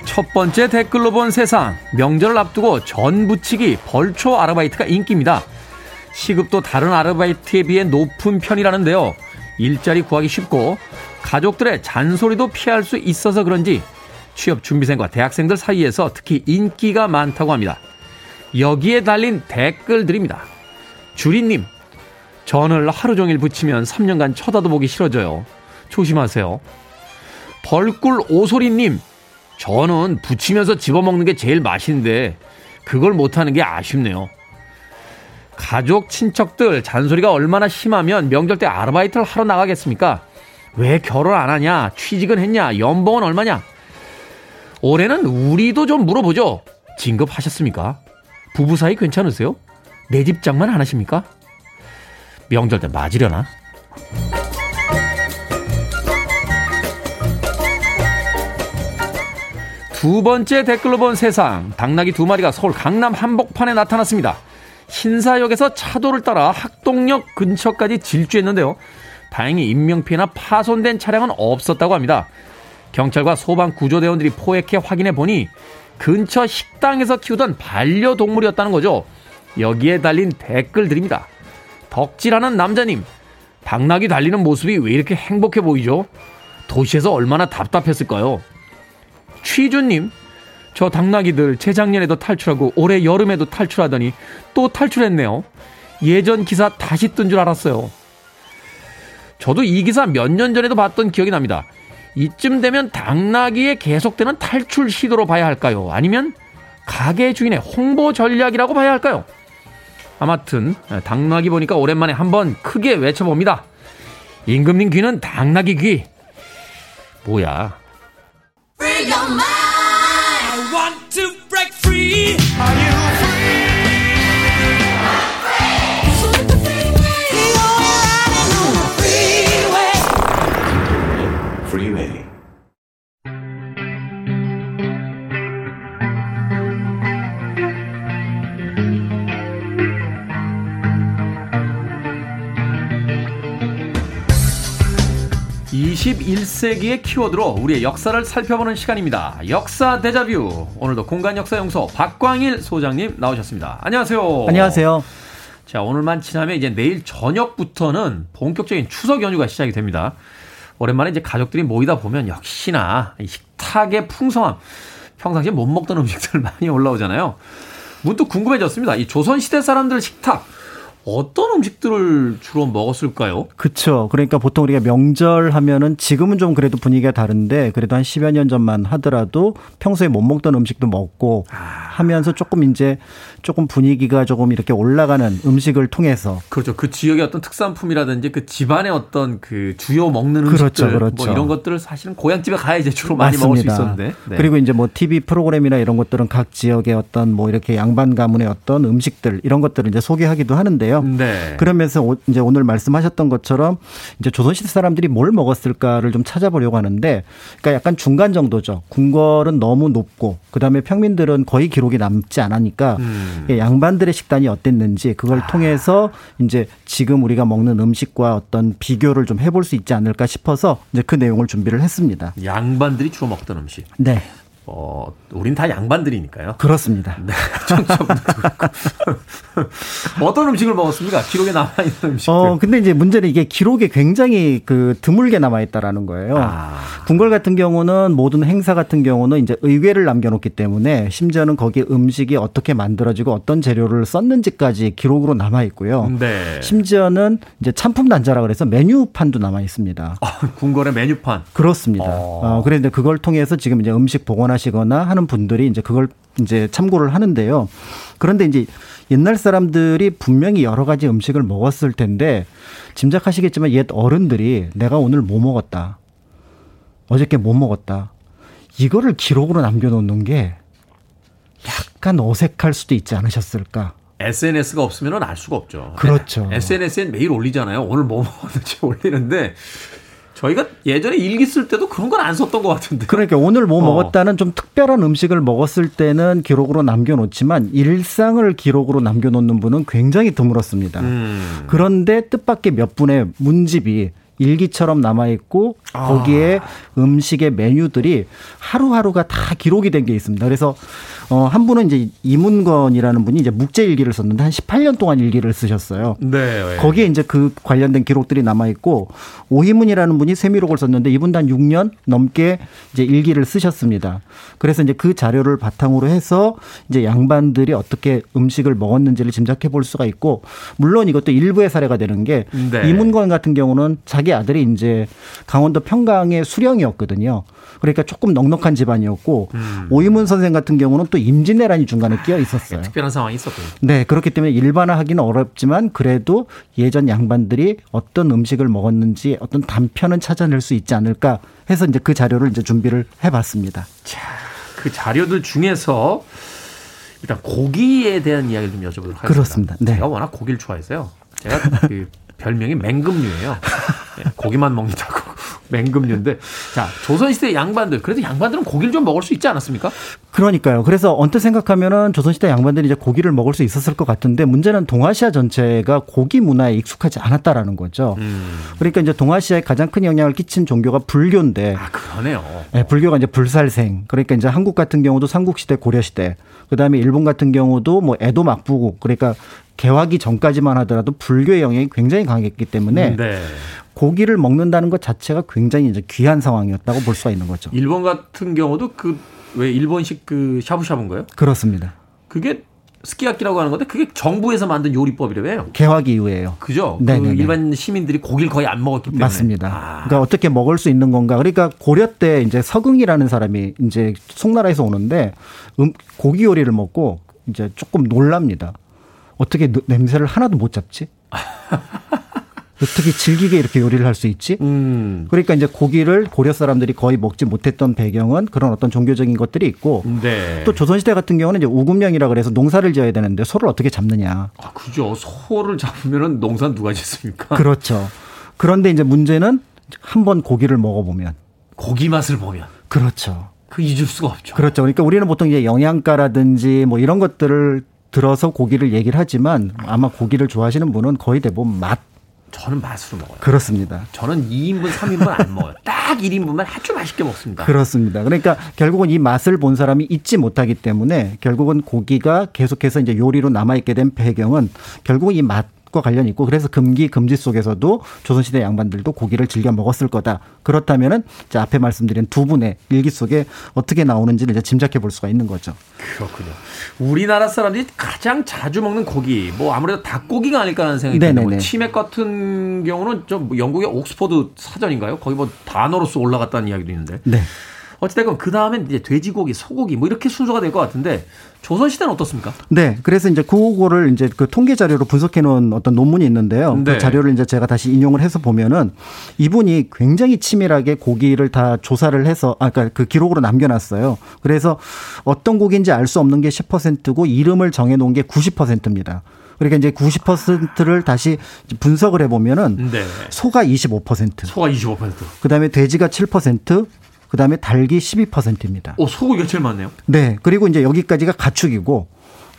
Speaker 1: 첫 번째 댓글로 본 세상. 명절을 앞두고 전 부치기 벌초 아르바이트가 인기입니다. 시급도 다른 아르바이트에 비해 높은 편이라는데요. 일자리 구하기 쉽고 가족들의 잔소리도 피할 수 있어서 그런지 취업 준비생과 대학생들 사이에서 특히 인기가 많다고 합니다. 여기에 달린 댓글들입니다. 주리님, 전을 하루 종일 붙이면 3년간 쳐다도 보기 싫어져요. 조심하세요. 벌꿀 오소리님, 저는 부치면서 집어먹는 게 제일 맛있는데 그걸 못하는 게 아쉽네요. 가족, 친척들 잔소리가 얼마나 심하면 명절 때 아르바이트를 하러 나가겠습니까? 왜 결혼 안 하냐? 취직은 했냐? 연봉은 얼마냐? 올해는 우리도 좀 물어보죠. 진급하셨습니까? 부부 사이 괜찮으세요? 내 집장만 안 하십니까? 명절 때 맞으려나? 두 번째 댓글로 본 세상. 당나귀 두 마리가 서울 강남 한복판에 나타났습니다. 신사역에서 차도를 따라 학동역 근처까지 질주했는데요. 다행히 인명피해나 파손된 차량은 없었다고 합니다. 경찰과 소방 구조대원들이 포획해 확인해 보니 근처 식당에서 키우던 반려동물이었다는 거죠. 여기에 달린 댓글들입니다. 덕질하는 남자님, 당나귀 달리는 모습이 왜 이렇게 행복해 보이죠? 도시에서 얼마나 답답했을까요? 취주님, 저 당나귀들 재작년에도 탈출하고 올해 여름에도 탈출하더니 또 탈출했네요. 예전 기사 다시 뜬 줄 알았어요. 저도 이 기사 몇 년 전에도 봤던 기억이 납니다. 이쯤 되면 당나귀의 계속되는 탈출 시도로 봐야 할까요? 아니면 가게 주인의 홍보 전략이라고 봐야 할까요? 아무튼 당나귀 보니까 오랜만에 한번 크게 외쳐봅니다. 임금님 귀는 당나귀 귀. 뭐야? I want to break free. Are you? 21세기의 키워드로 우리의 역사를 살펴보는 시간입니다. 역사 대자뷰. 오늘도 공간 역사 연구소 박광일 소장님 나오셨습니다. 안녕하세요.
Speaker 8: 안녕하세요.
Speaker 1: 자, 오늘만 지나면 이제 내일 저녁부터는 본격적인 추석 연휴가 시작이 됩니다. 오랜만에 이제 가족들이 모이다 보면 역시나 식탁의 풍성함, 평상시에 못 먹던 음식들 많이 올라오잖아요. 문득 궁금해졌습니다. 이 조선시대 사람들 식탁, 어떤 음식들을 주로 먹었을까요?
Speaker 8: 그렇죠. 그러니까 보통 우리가 명절 하면은 지금은 좀 그래도 분위기가 다른데 그래도 한 10여 년 전만 하더라도 평소에 못 먹던 음식도 먹고 아. 하면서 조금 이제 조금 분위기가 조금 이렇게 올라가는 음식을 통해서
Speaker 1: 그렇죠. 그 지역의 어떤 특산품이라든지 그 집안의 어떤 그 주요 먹는 음식들 그렇죠, 그렇죠. 뭐 이런 것들을 사실은 고향집에 가야 이제 주로 많이 맞습니다. 먹을 수 있었는데
Speaker 8: 네. 그리고 이제 뭐 TV 프로그램이나 이런 것들은 각 지역의 어떤 뭐 이렇게 양반 가문의 어떤 음식들 이런 것들을 이제 소개하기도 하는데요. 네. 그러면서 이제 오늘 말씀하셨던 것처럼 이제 조선시대 사람들이 뭘 먹었을까를 좀 찾아보려고 하는데 그러니까 약간 중간 정도죠. 궁궐은 너무 높고 그다음에 평민들은 거의 기록이 남지 않으니까 음. 예, 양반들의 식단이 어땠는지 그걸 아. 통해서 이제 지금 우리가 먹는 음식과 어떤 비교를 좀 해볼 수 있지 않을까 싶어서 이제 그 내용을 준비를 했습니다.
Speaker 1: 양반들이 주로 먹던 음식.
Speaker 8: 네.
Speaker 1: 어, 우린 다 양반들이니까요.
Speaker 8: 그렇습니다. 네.
Speaker 1: 어떤 음식을 먹었습니까? 기록에 남아있는 음식.
Speaker 8: 어, 근데 이제 문제는 이게 기록에 굉장히 그 드물게 남아있다라는 거예요. 아. 궁궐 같은 경우는 모든 행사 같은 경우는 이제 의궤를 남겨놓기 때문에 심지어는 거기 음식이 어떻게 만들어지고 어떤 재료를 썼는지까지 기록으로 남아있고요. 네. 심지어는 이제 찬품 단자라 그래서 메뉴판도 남아있습니다.
Speaker 1: 아, 궁궐의 메뉴판.
Speaker 8: 그렇습니다. 어. 어, 그런데 그걸 통해서 지금 이제 음식 복원하 하시거나 하는 분들이 이제 그걸 이제 참고를 하는데요. 그런데 이제 옛날 사람들이 분명히 여러 가지 음식을 먹었을 텐데 짐작하시겠지만 옛 어른들이 내가 오늘 뭐 먹었다. 어저께 뭐 먹었다. 이거를 기록으로 남겨놓는 게 약간 어색할 수도 있지 않으셨을까.
Speaker 1: SNS가 없으면 알 수가 없죠.
Speaker 8: 그렇죠.
Speaker 1: SNS엔 매일 올리잖아요. 오늘 뭐 먹었는지 올리는데 저희가 예전에 일기 쓸 때도 그런 건 안 썼던 것 같은데.
Speaker 8: 그러니까 오늘 뭐 어. 먹었다는 좀 특별한 음식을 먹었을 때는 기록으로 남겨놓지만 일상을 기록으로 남겨놓는 분은 굉장히 드물었습니다. 음. 그런데 뜻밖의 몇 분의 문집이 일기처럼 남아있고 아. 거기에 음식의 메뉴들이 하루하루가 다 기록이 된 게 있습니다. 그래서 어, 한 분은 이제 이문건이라는 분이 이제 묵제 일기를 썼는데 한 18년 동안 일기를 쓰셨어요. 네. 거기에 이제 그 관련된 기록들이 남아 있고 오희문이라는 분이 세미록을 썼는데 이분도 한 6년 넘게 이제 일기를 쓰셨습니다. 그래서 이제 그 자료를 바탕으로 해서 이제 양반들이 어떻게 음식을 먹었는지를 짐작해 볼 수가 있고 물론 이것도 일부의 사례가 되는 게 네. 이문건 같은 경우는 자기 아들이 이제 강원도 평강의 수령이었거든요. 그러니까 조금 넉넉한 집안이었고 음. 오이문 선생 같은 경우는 또 임진왜란이 중간에 끼어 있었어요.
Speaker 1: 특별한 상황이 있었군요.
Speaker 8: 네, 그렇기 때문에 일반화하기는 어렵지만 그래도 예전 양반들이 어떤 음식을 먹었는지 어떤 단편은 찾아낼 수 있지 않을까 해서 이제 그 자료를 이제 준비를 해봤습니다.
Speaker 1: 자, 그 자료들 중에서 일단 고기에 대한 이야기를 좀 여쭤보도록 하겠습니다.
Speaker 8: 그렇습니다. 네.
Speaker 1: 제가 워낙 고기를 좋아해서요. 제가 그 별명이 맹금류예요. 네, 고기만 먹는다고. 맹금류인데 자 조선시대 양반들 그래도 양반들은 고기를 좀 먹을 수 있지 않았습니까?
Speaker 8: 그러니까요. 그래서 언뜻 생각하면은 조선시대 양반들이 이제 고기를 먹을 수 있었을 것 같은데 문제는 동아시아 전체가 고기 문화에 익숙하지 않았다라는 거죠. 음. 그러니까 이제 동아시아에 가장 큰 영향을 끼친 종교가 불교인데.
Speaker 1: 아 그러네요.
Speaker 8: 네, 불교가 이제 불살생. 그러니까 이제 한국 같은 경우도 삼국시대 고려시대. 그다음에 일본 같은 경우도 뭐 에도 막부국 그러니까 개화기 전까지만 하더라도 불교의 영향이 굉장히 강했기 때문에 네. 고기를 먹는다는 것 자체가 굉장히 이제 귀한 상황이었다고 볼 수가 있는 거죠.
Speaker 1: 일본 같은 경우도 그 왜 일본식 그 샤브샤브인가요?
Speaker 8: 그렇습니다.
Speaker 1: 그게 스키야키라고 하는 건데 그게 정부에서 만든 요리법이래요.
Speaker 8: 개화기 이후에요.
Speaker 1: 그죠? 그 일반 시민들이 고기를 거의 안 먹었기 때문에.
Speaker 8: 맞습니다. 아. 그러니까 어떻게 먹을 수 있는 건가? 그러니까 고려 때 이제 서궁이라는 사람이 이제 송나라에서 오는데 음, 고기 요리를 먹고 이제 조금 놀랍니다. 어떻게 냄새를 하나도 못 잡지? 어떻게 질기게 이렇게 요리를 할 수 있지? 음. 그러니까 이제 고기를 고려 사람들이 거의 먹지 못했던 배경은 그런 어떤 종교적인 것들이 있고 네. 또 조선시대 같은 경우는 이제 우금령이라 그래서 농사를 지어야 되는데 소를 어떻게 잡느냐.
Speaker 1: 아, 그죠. 소를 잡으면은 농사 누가 짓습니까?
Speaker 8: 그렇죠. 그런데 이제 문제는 한 번 고기를 먹어보면
Speaker 1: 고기 맛을 보면
Speaker 8: 그렇죠.
Speaker 1: 그 잊을 수가 없죠.
Speaker 8: 그렇죠. 그러니까 우리는 보통 이제 영양가라든지 뭐 이런 것들을 들어서 고기를 얘기를 하지만 아마 고기를 좋아하시는 분은 거의 대부분 맛
Speaker 1: 저는 맛으로 먹어요.
Speaker 8: 그렇습니다.
Speaker 1: 저는 2인분, 3인분 안 먹어요. 딱 1인분만 아주 맛있게 먹습니다.
Speaker 8: 그렇습니다. 그러니까 결국은 이 맛을 본 사람이 잊지 못하기 때문에 결국은 고기가 계속해서 이제 요리로 남아있게 된 배경은 결국은 이 맛 과 관련이 있고 그래서 금기 금지 속에서도 조선시대 양반들도 고기를 즐겨 먹었을 거다. 그렇다면은 이제 앞에 말씀드린 두 분의 일기 속에 어떻게 나오는지를 이제 짐작해 볼 수가 있는 거죠.
Speaker 1: 그렇군요. 우리나라 사람들이 가장 자주 먹는 고기 뭐 아무래도 닭고기가 아닐까 하는 생각이 드는데 치맥 같은 경우는 좀 영국의 옥스퍼드 사전인가요? 거기 뭐 단어로서 올라갔다는 이야기도 있는데. 네. 어찌됐건 그 다음엔 이제 돼지고기, 소고기 뭐 이렇게 순서가 될 것 같은데 조선 시대는 어떻습니까?
Speaker 8: 네, 그래서 이제 그거를 이제 그 통계 자료로 분석해 놓은 어떤 논문이 있는데요. 그 네. 그 자료를 이제 제가 다시 인용을 해서 보면은 이분이 굉장히 치밀하게 고기를 다 조사를 해서 아까 그러니까 그 기록으로 남겨놨어요. 그래서 어떤 고기인지 알 수 없는 게 10%고 이름을 정해놓은 게 90%입니다. 그러니까 이제 90%를 다시 분석을 해보면은 네. 소가 25%,
Speaker 1: 소가 25%,
Speaker 8: 그다음에 돼지가 7%, 그 다음에 닭이 12%입니다.
Speaker 1: 오, 소고기가 제일 많네요.
Speaker 8: 네. 그리고 이제 여기까지가 가축이고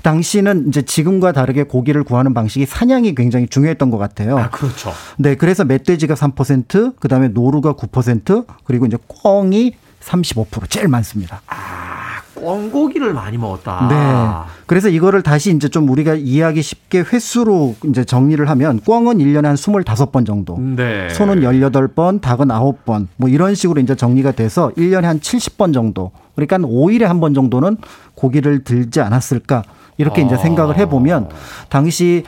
Speaker 8: 당시는 이제 지금과 다르게 고기를 구하는 방식이 사냥이 굉장히 중요했던 것 같아요.
Speaker 1: 아, 그렇죠.
Speaker 8: 네. 그래서 멧돼지가 3%, 그 다음에 노루가 9%, 그리고 이제 꿩이 35% 제일 많습니다.
Speaker 1: 아. 꿩고기를 많이 먹었다.
Speaker 8: 네. 그래서 이거를 다시 이제 좀 우리가 이해하기 쉽게 횟수로 이제 정리를 하면 꿩은 1년에 한 25번 정도. 네. 소는 18번, 닭은 9번. 뭐 이런 식으로 이제 정리가 돼서 1년에 한 70번 정도. 그러니까 5일에 한 번 정도는 고기를 들지 않았을까. 이렇게 이제 생각을 해보면 당시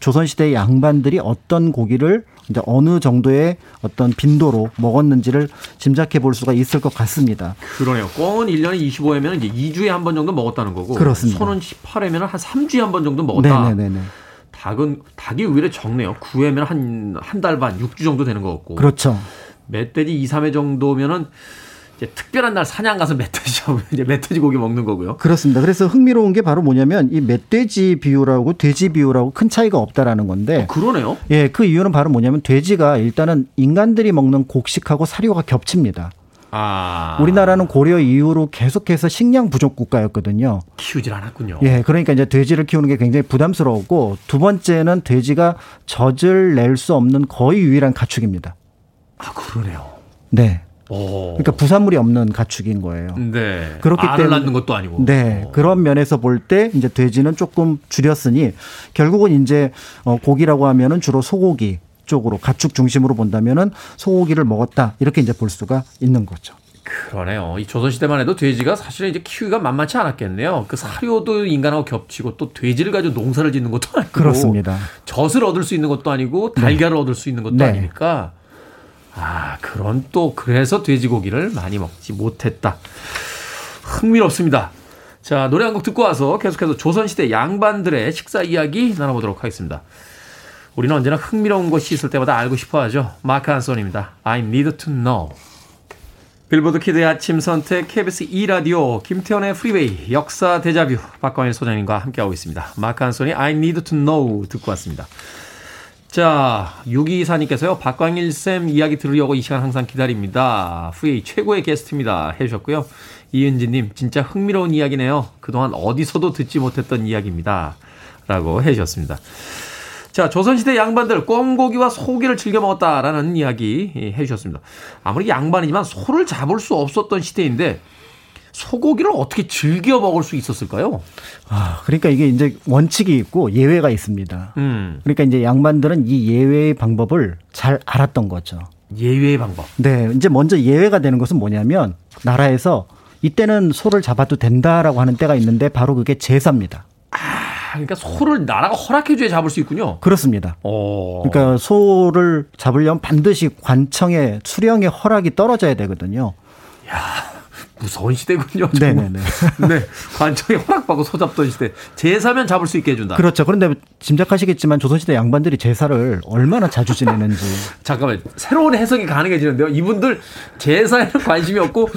Speaker 8: 조선시대 양반들이 어떤 고기를 이제 어느 정도의 어떤 빈도로 먹었는지를 짐작해 볼 수가 있을 것 같습니다.
Speaker 1: 그러네요. 꿩은 1년에 25회면 이제 2주에 한 번 정도 먹었다는 거고 그렇습니다. 소는 18회면 한 3주에 한 번 정도 먹었다. 네네네. 닭은 닭이 오히려 적네요. 9회면 한 한 달 반, 6주 정도 되는 것 같고.
Speaker 8: 그렇죠.
Speaker 1: 멧돼지 2, 3회 정도면은 특별한 날 사냥 가서 멧돼지 이제 멧돼지 고기 먹는 거고요.
Speaker 8: 그렇습니다. 그래서 흥미로운 게 바로 뭐냐면 이 멧돼지 비유라고 돼지 비유라고 큰 차이가 없다라는 건데.
Speaker 1: 어, 그러네요.
Speaker 8: 예, 그 이유는 바로 뭐냐면 돼지가 일단은 인간들이 먹는 곡식하고 사료가 겹칩니다. 아. 우리나라는 고려 이후로 계속해서 식량 부족 국가였거든요.
Speaker 1: 키우질 않았군요.
Speaker 8: 예, 그러니까 이제 돼지를 키우는 게 굉장히 부담스러웠고 두 번째는 돼지가 젖을 낼 수 없는 거의 유일한 가축입니다.
Speaker 1: 아, 그러네요.
Speaker 8: 네. 그러니까 부산물이 없는 가축인 거예요.
Speaker 1: 네. 그렇기 때문에 낳는 것도 아니고.
Speaker 8: 네. 오. 그런 면에서 볼 때 이제 돼지는 조금 줄였으니 결국은 이제 어 고기라고 하면은 주로 소고기 쪽으로 가축 중심으로 본다면은 소고기를 먹었다 이렇게 이제 볼 수가 있는 거죠.
Speaker 1: 그러네요. 이 조선시대만 해도 돼지가 사실은 이제 키우기가 만만치 않았겠네요. 그 사료도 인간하고 겹치고 또 돼지를 가지고 농사를 짓는 것도 아니고.
Speaker 8: 그렇습니다.
Speaker 1: 젖을 얻을 수 있는 것도 아니고 달걀을 네. 얻을 수 있는 것도 네. 아니니까 아, 그런 또 그래서 돼지고기를 많이 먹지 못했다. 흥미롭습니다. 자, 노래 한 곡 듣고 와서 계속해서 조선시대 양반들의 식사 이야기 나눠보도록 하겠습니다. 우리는 언제나 흥미로운 것이 있을 때마다 알고 싶어 하죠. 마크 안소니입니다. I need to know. 빌보드 키드의 아침 선택 KBS 2라디오 김태훈의 프리웨이 역사 데자뷔 박광일 소장님과 함께하고 있습니다. 마크 안소니 I need to know 듣고 왔습니다. 자, 6224님께서요, 박광일 쌤 이야기 들으려고 이 시간 항상 기다립니다. 후에 최고의 게스트입니다. 해주셨고요. 이은지님, 진짜 흥미로운 이야기네요. 그동안 어디서도 듣지 못했던 이야기입니다. 라고 해주셨습니다. 자, 조선시대 양반들 꿩고기와 소고기를 즐겨 먹었다라는 이야기 해주셨습니다. 아무리 양반이지만 소를 잡을 수 없었던 시대인데 소고기를 어떻게 즐겨 먹을 수 있었을까요?
Speaker 8: 아, 그러니까 이게 이제 원칙이 있고 예외가 있습니다. 음. 그러니까 이제 양반들은 이 예외의 방법을 잘 알았던 거죠.
Speaker 1: 예외의 방법.
Speaker 8: 네. 이제 먼저 예외가 되는 것은 뭐냐면 나라에서 이때는 소를 잡아도 된다라고 하는 때가 있는데 바로 그게 제사입니다.
Speaker 1: 아, 그러니까 소를 나라가 허락해줘야 잡을 수 있군요.
Speaker 8: 그렇습니다. 오. 그러니까 소를 잡으려면 반드시 관청의 수령의 허락이 떨어져야 되거든요.
Speaker 1: 야. 무서운 시대군요.
Speaker 8: 네네네.
Speaker 1: 네. 관청에 허락받고 소잡던 시대. 제사면 잡을 수 있게 해준다.
Speaker 8: 그렇죠. 그런데 짐작하시겠지만 조선시대 양반들이 제사를 얼마나 자주 지내는지.
Speaker 1: 잠깐만. 새로운 해석이 가능해지는데요. 이분들 제사에는 관심이 없고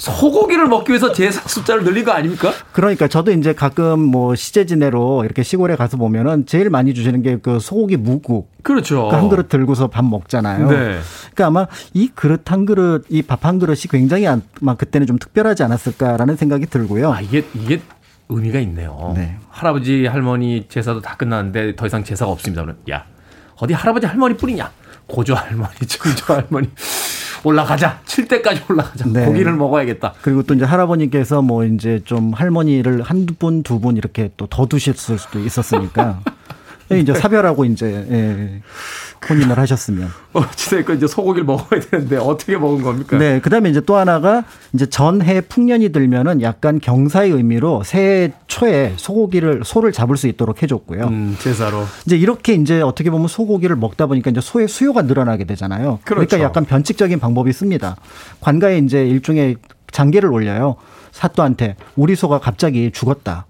Speaker 1: 소고기를 먹기 위해서 제사 숫자를 늘린 거 아닙니까?
Speaker 8: 그러니까 저도 이제 가끔 뭐 시제 지내로 이렇게 시골에 가서 보면은 제일 많이 주시는 게 그 소고기 무국.
Speaker 1: 그렇죠.
Speaker 8: 그한 그릇 들고서 밥 먹잖아요. 네. 그러니까 아마 이 그릇 한 그릇, 이 밥 한 그릇이 굉장히 아마 그때는 좀 특별하지 않았을까라는 생각이 들고요.
Speaker 1: 아, 이게 이게 의미가 있네요. 네. 할아버지 할머니 제사도 다 끝났는데 더 이상 제사가 없습니다. 그럼 야 어디 할아버지 할머니 뿐이냐? 고조 할머니, 증조 할머니. 올라가자. 칠 때까지 올라가자. 네. 고기를 먹어야겠다.
Speaker 8: 그리고 또 이제 할아버님께서 뭐 이제 좀 할머니를 한 분, 두 분 이렇게 또 더 두셨을 수도 있었으니까. 이제 사별하고 이제 예, 혼인을 하셨으면.
Speaker 1: 어찌됐건 이제 소고기를 먹어야 되는데 어떻게 먹은 겁니까?
Speaker 8: 네. 그 다음에 이제 또 하나가 이제 전해 풍년이 들면은 약간 경사의 의미로 새해 초에 소고기를, 소를 잡을 수 있도록 해줬고요. 음,
Speaker 1: 제사로.
Speaker 8: 이제 이렇게 이제 어떻게 보면 소고기를 먹다 보니까 이제 소의 수요가 늘어나게 되잖아요. 그러니까 그렇죠. 그러니까 약간 변칙적인 방법이 있습니다. 관가에 이제 일종의 장계를 올려요. 사또한테 우리 소가 갑자기 죽었다.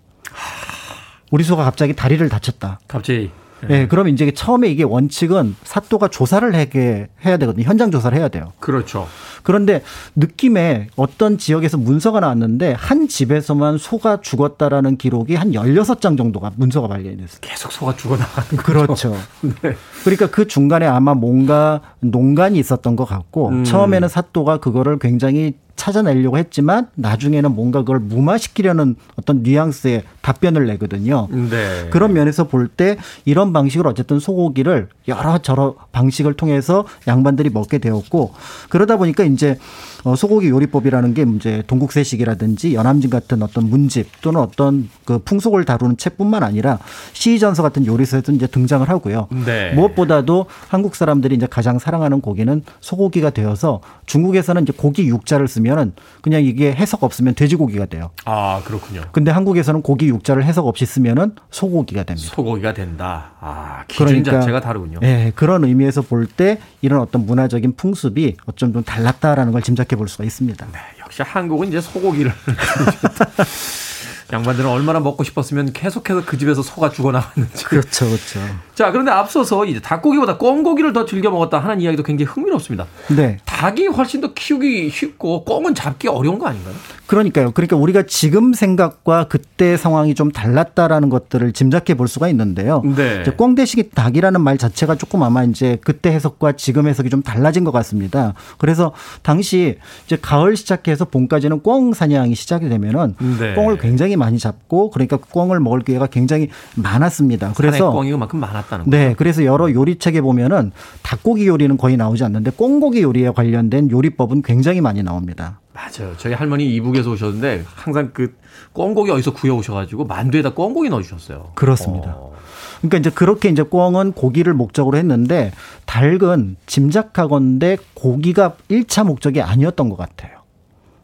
Speaker 8: 우리 소가 갑자기 다리를 다쳤다.
Speaker 1: 갑자기
Speaker 8: 네, 그러면 이제 처음에 이게 원칙은 사또가 조사를 하게 해야 되거든요. 현장 조사를 해야 돼요.
Speaker 1: 그렇죠.
Speaker 8: 그런데 느낌에 어떤 지역에서 문서가 나왔는데 한 집에서만 소가 죽었다라는 기록이 한 16장 정도가 문서가 발견이 됐어요.
Speaker 1: 계속 소가 죽어나가는 거죠.
Speaker 8: 그렇죠. 네. 그러니까 그 중간에 아마 뭔가 농간이 있었던 것 같고 음. 처음에는 사또가 그거를 굉장히 찾아내려고 했지만 나중에는 뭔가 그걸 무마시키려는 어떤 뉘앙스의 답변을 내거든요. 네. 그런 면에서 볼 때 이런 방식으로 어쨌든 소고기를 여러 저러 방식을 통해서 양반들이 먹게 되었고 그러다 보니까 이제 어, 소고기 요리법이라는 게 이제 동국세식이라든지 연암진 같은 어떤 문집 또는 어떤 그 풍속을 다루는 책뿐만 아니라 시전서 같은 요리서에도 이제 등장을 하고요. 네. 무엇보다도 한국 사람들이 이제 가장 사랑하는 고기는 소고기가 되어서 중국에서는 이제 고기 육자를 쓰면 은 그냥 이게 해석 없으면 돼지고기가 돼요.
Speaker 1: 아 그렇군요.
Speaker 8: 근데 한국에서는 고기 육자를 해석 없이 쓰면은 소고기가 됩니다.
Speaker 1: 소고기가 된다. 아 기준 그러니까, 자체가 다르군요.
Speaker 8: 네, 그런 의미에서 볼 때 이런 어떤 문화적인 풍습이 어쩜 좀 달랐다라는 걸 짐작 생각해 볼 수가 있습니다.
Speaker 1: 네, 역시 한국은 이제 소고기를 양반들은 얼마나 먹고 싶었으면 계속해서 그 집에서 소가 죽어나왔는지.
Speaker 8: 그렇죠, 그렇죠.
Speaker 1: 자, 그런데 앞서서 이제 닭고기보다 꿩고기를 더 즐겨 먹었다 하는 이야기도 굉장히 흥미롭습니다. 네. 닭이 훨씬 더 키우기 쉽고 꿩은 잡기 어려운 거 아닌가요?
Speaker 8: 그러니까요. 그러니까 우리가 지금 생각과 그때 상황이 좀 달랐다라는 것들을 짐작해 볼 수가 있는데요. 네. 꿩 대신 닭이라는 말 자체가 조금 아마 이제 그때 해석과 지금 해석이 좀 달라진 것 같습니다. 그래서 당시 이제 가을 시작해서 봄까지는 꿩 사냥이 시작이 되면은 네. 꿩을 굉장히 많이 잡고 그러니까 꿩을 먹을 기회가 굉장히 많았습니다.
Speaker 1: 그래서 꿩이 그만큼 많았다 는
Speaker 8: 거죠. 네, 그래서 여러 요리책에 보면은 닭고기 요리는 거의 나오지 않는데 꿩고기 요리에 관련된 요리법은 굉장히 많이 나옵니다.
Speaker 1: 맞아요. 저희 할머니 이북에서 오셨는데 항상 그 꿩고기 어디서 구해 오셔가지고 만두에다 꿩고기 넣어주셨어요.
Speaker 8: 그렇습니다. 어. 그러니까 이제 그렇게 이제 꿩은 고기를 목적으로 했는데 닭은 짐작하건대 고기가 1차 목적이 아니었던 것 같아요.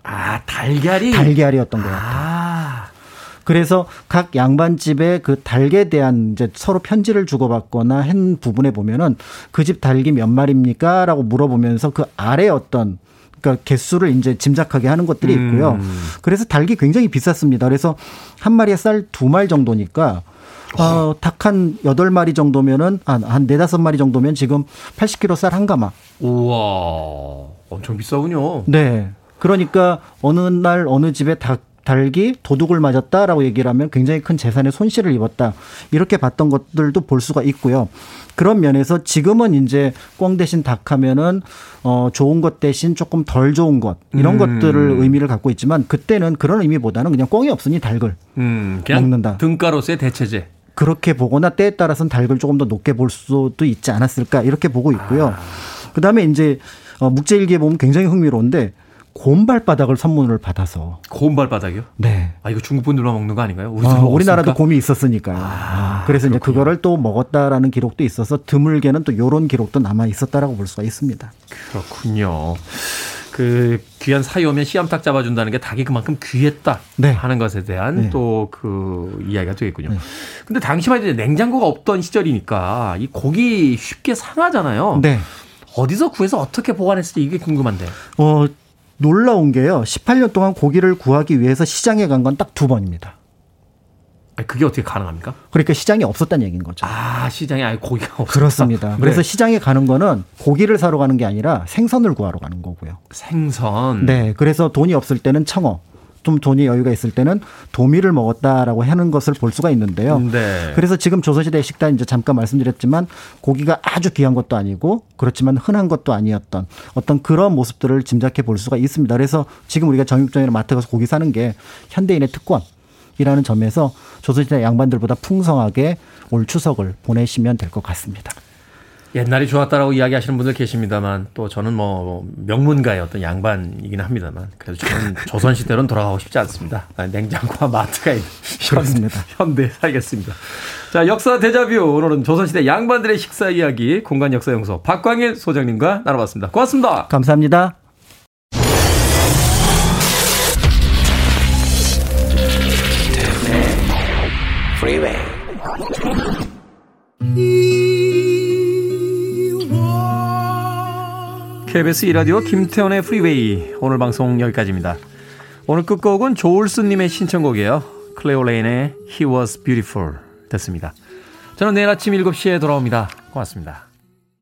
Speaker 1: 아 달걀이
Speaker 8: 달걀이었던 것 같아요. 아. 그래서 각 양반집에 그 닭에 대한 이제 서로 편지를 주고받거나 한 부분에 보면은 그 집 닭이 몇 마리입니까? 라고 물어보면서 그 아래 어떤 그러니까 개수를 이제 짐작하게 하는 것들이 있고요. 음. 그래서 닭이 굉장히 비쌌습니다. 그래서 한 마리에 쌀 두 말 정도니까 어, 닭한 여덟 마리 정도면은 한, 한 네다섯 마리 정도면 지금 80kg 쌀 한 가마.
Speaker 1: 우와. 엄청 비싸군요.
Speaker 8: 네. 그러니까 어느 날 어느 집에 닭 달기 도둑을 맞았다라고 얘기를 하면 굉장히 큰 재산의 손실을 입었다. 이렇게 봤던 것들도 볼 수가 있고요. 그런 면에서 지금은 이제 꽝 대신 닭 하면은 어 좋은 것 대신 조금 덜 좋은 것 이런 음. 것들을 의미를 갖고 있지만 그때는 그런 의미보다는 그냥 꽝이 없으니 닭을 음, 먹는다.
Speaker 1: 등가로서의 대체제.
Speaker 8: 그렇게 보거나 때에 따라서는 닭을 조금 더 높게 볼 수도 있지 않았을까 이렇게 보고 있고요. 아. 그다음에 이제 어 묵제일기에 보면 굉장히 흥미로운데 곰발바닥을 선물을 받아서.
Speaker 1: 곰발바닥이요?
Speaker 8: 네.
Speaker 1: 아, 이거 중국 분들만 먹는 거 아닌가요?
Speaker 8: 어, 우리나라도 곰이 있었으니까요. 아, 아, 그래서 그렇군요. 이제 그거를 또 먹었다라는 기록도 있어서 드물게는 또 요런 기록도 남아 있었다라고 볼 수가 있습니다.
Speaker 1: 그렇군요. 그 귀한 사이 오면 씨암탉 잡아준다는 게 닭이 그만큼 귀했다 네. 하는 것에 대한 네. 또그 이야기가 되겠군요. 네. 근데 당시만 해도 냉장고가 없던 시절이니까 이 고기 쉽게 상하잖아요. 네. 어디서 구해서 어떻게 보관했을지 이게 궁금한데.
Speaker 8: 어 놀라운 게요. 18년 동안 고기를 구하기 위해서 시장에 간 건 딱 두 번입니다.
Speaker 1: 그게 어떻게 가능합니까?
Speaker 8: 그러니까 시장이 없었다는 얘기인 거죠.
Speaker 1: 아, 시장에 아예 고기가 없었다.
Speaker 8: 그렇습니다. 네. 그래서 시장에 가는 거는 고기를 사러 가는 게 아니라 생선을 구하러 가는 거고요.
Speaker 1: 생선.
Speaker 8: 네. 그래서 돈이 없을 때는 청어, 좀 돈이 여유가 있을 때는 도미를 먹었다라고 하는 것을 볼 수가 있는데요. 네. 그래서 지금 조선시대 식단 이제 잠깐 말씀드렸지만 고기가 아주 귀한 것도 아니고 그렇지만 흔한 것도 아니었던 어떤 그런 모습들을 짐작해 볼 수가 있습니다. 그래서 지금 우리가 정육점이나 마트 가서 고기 사는 게 현대인의 특권 이라는 점에서 조선시대 양반들보다 풍성하게 올 추석을 보내시면 될 것 같습니다.
Speaker 1: 옛날이 좋았다라고 이야기하시는 분들 계십니다만 또 저는 뭐 명문가의 어떤 양반이긴 합니다만 그래도 저는 조선 시대로는 돌아가고 싶지 않습니다. 냉장고와 마트가 있는 그렇습니다. 현대 살겠습니다. 자 역사 대자뷰 오늘은 조선 시대 양반들의 식사 이야기 공간 역사 연구소 박광일 소장님과 나눠봤습니다. 고맙습니다.
Speaker 8: 감사합니다.
Speaker 1: KBS 2라디오 김태훈의 프리웨이 오늘 방송 여기까지입니다. 오늘 끝곡은 조울스님의 신청곡이에요. 클레오 레인의 He Was Beautiful 됐습니다. 저는 내일 아침 7시에 돌아옵니다. 고맙습니다.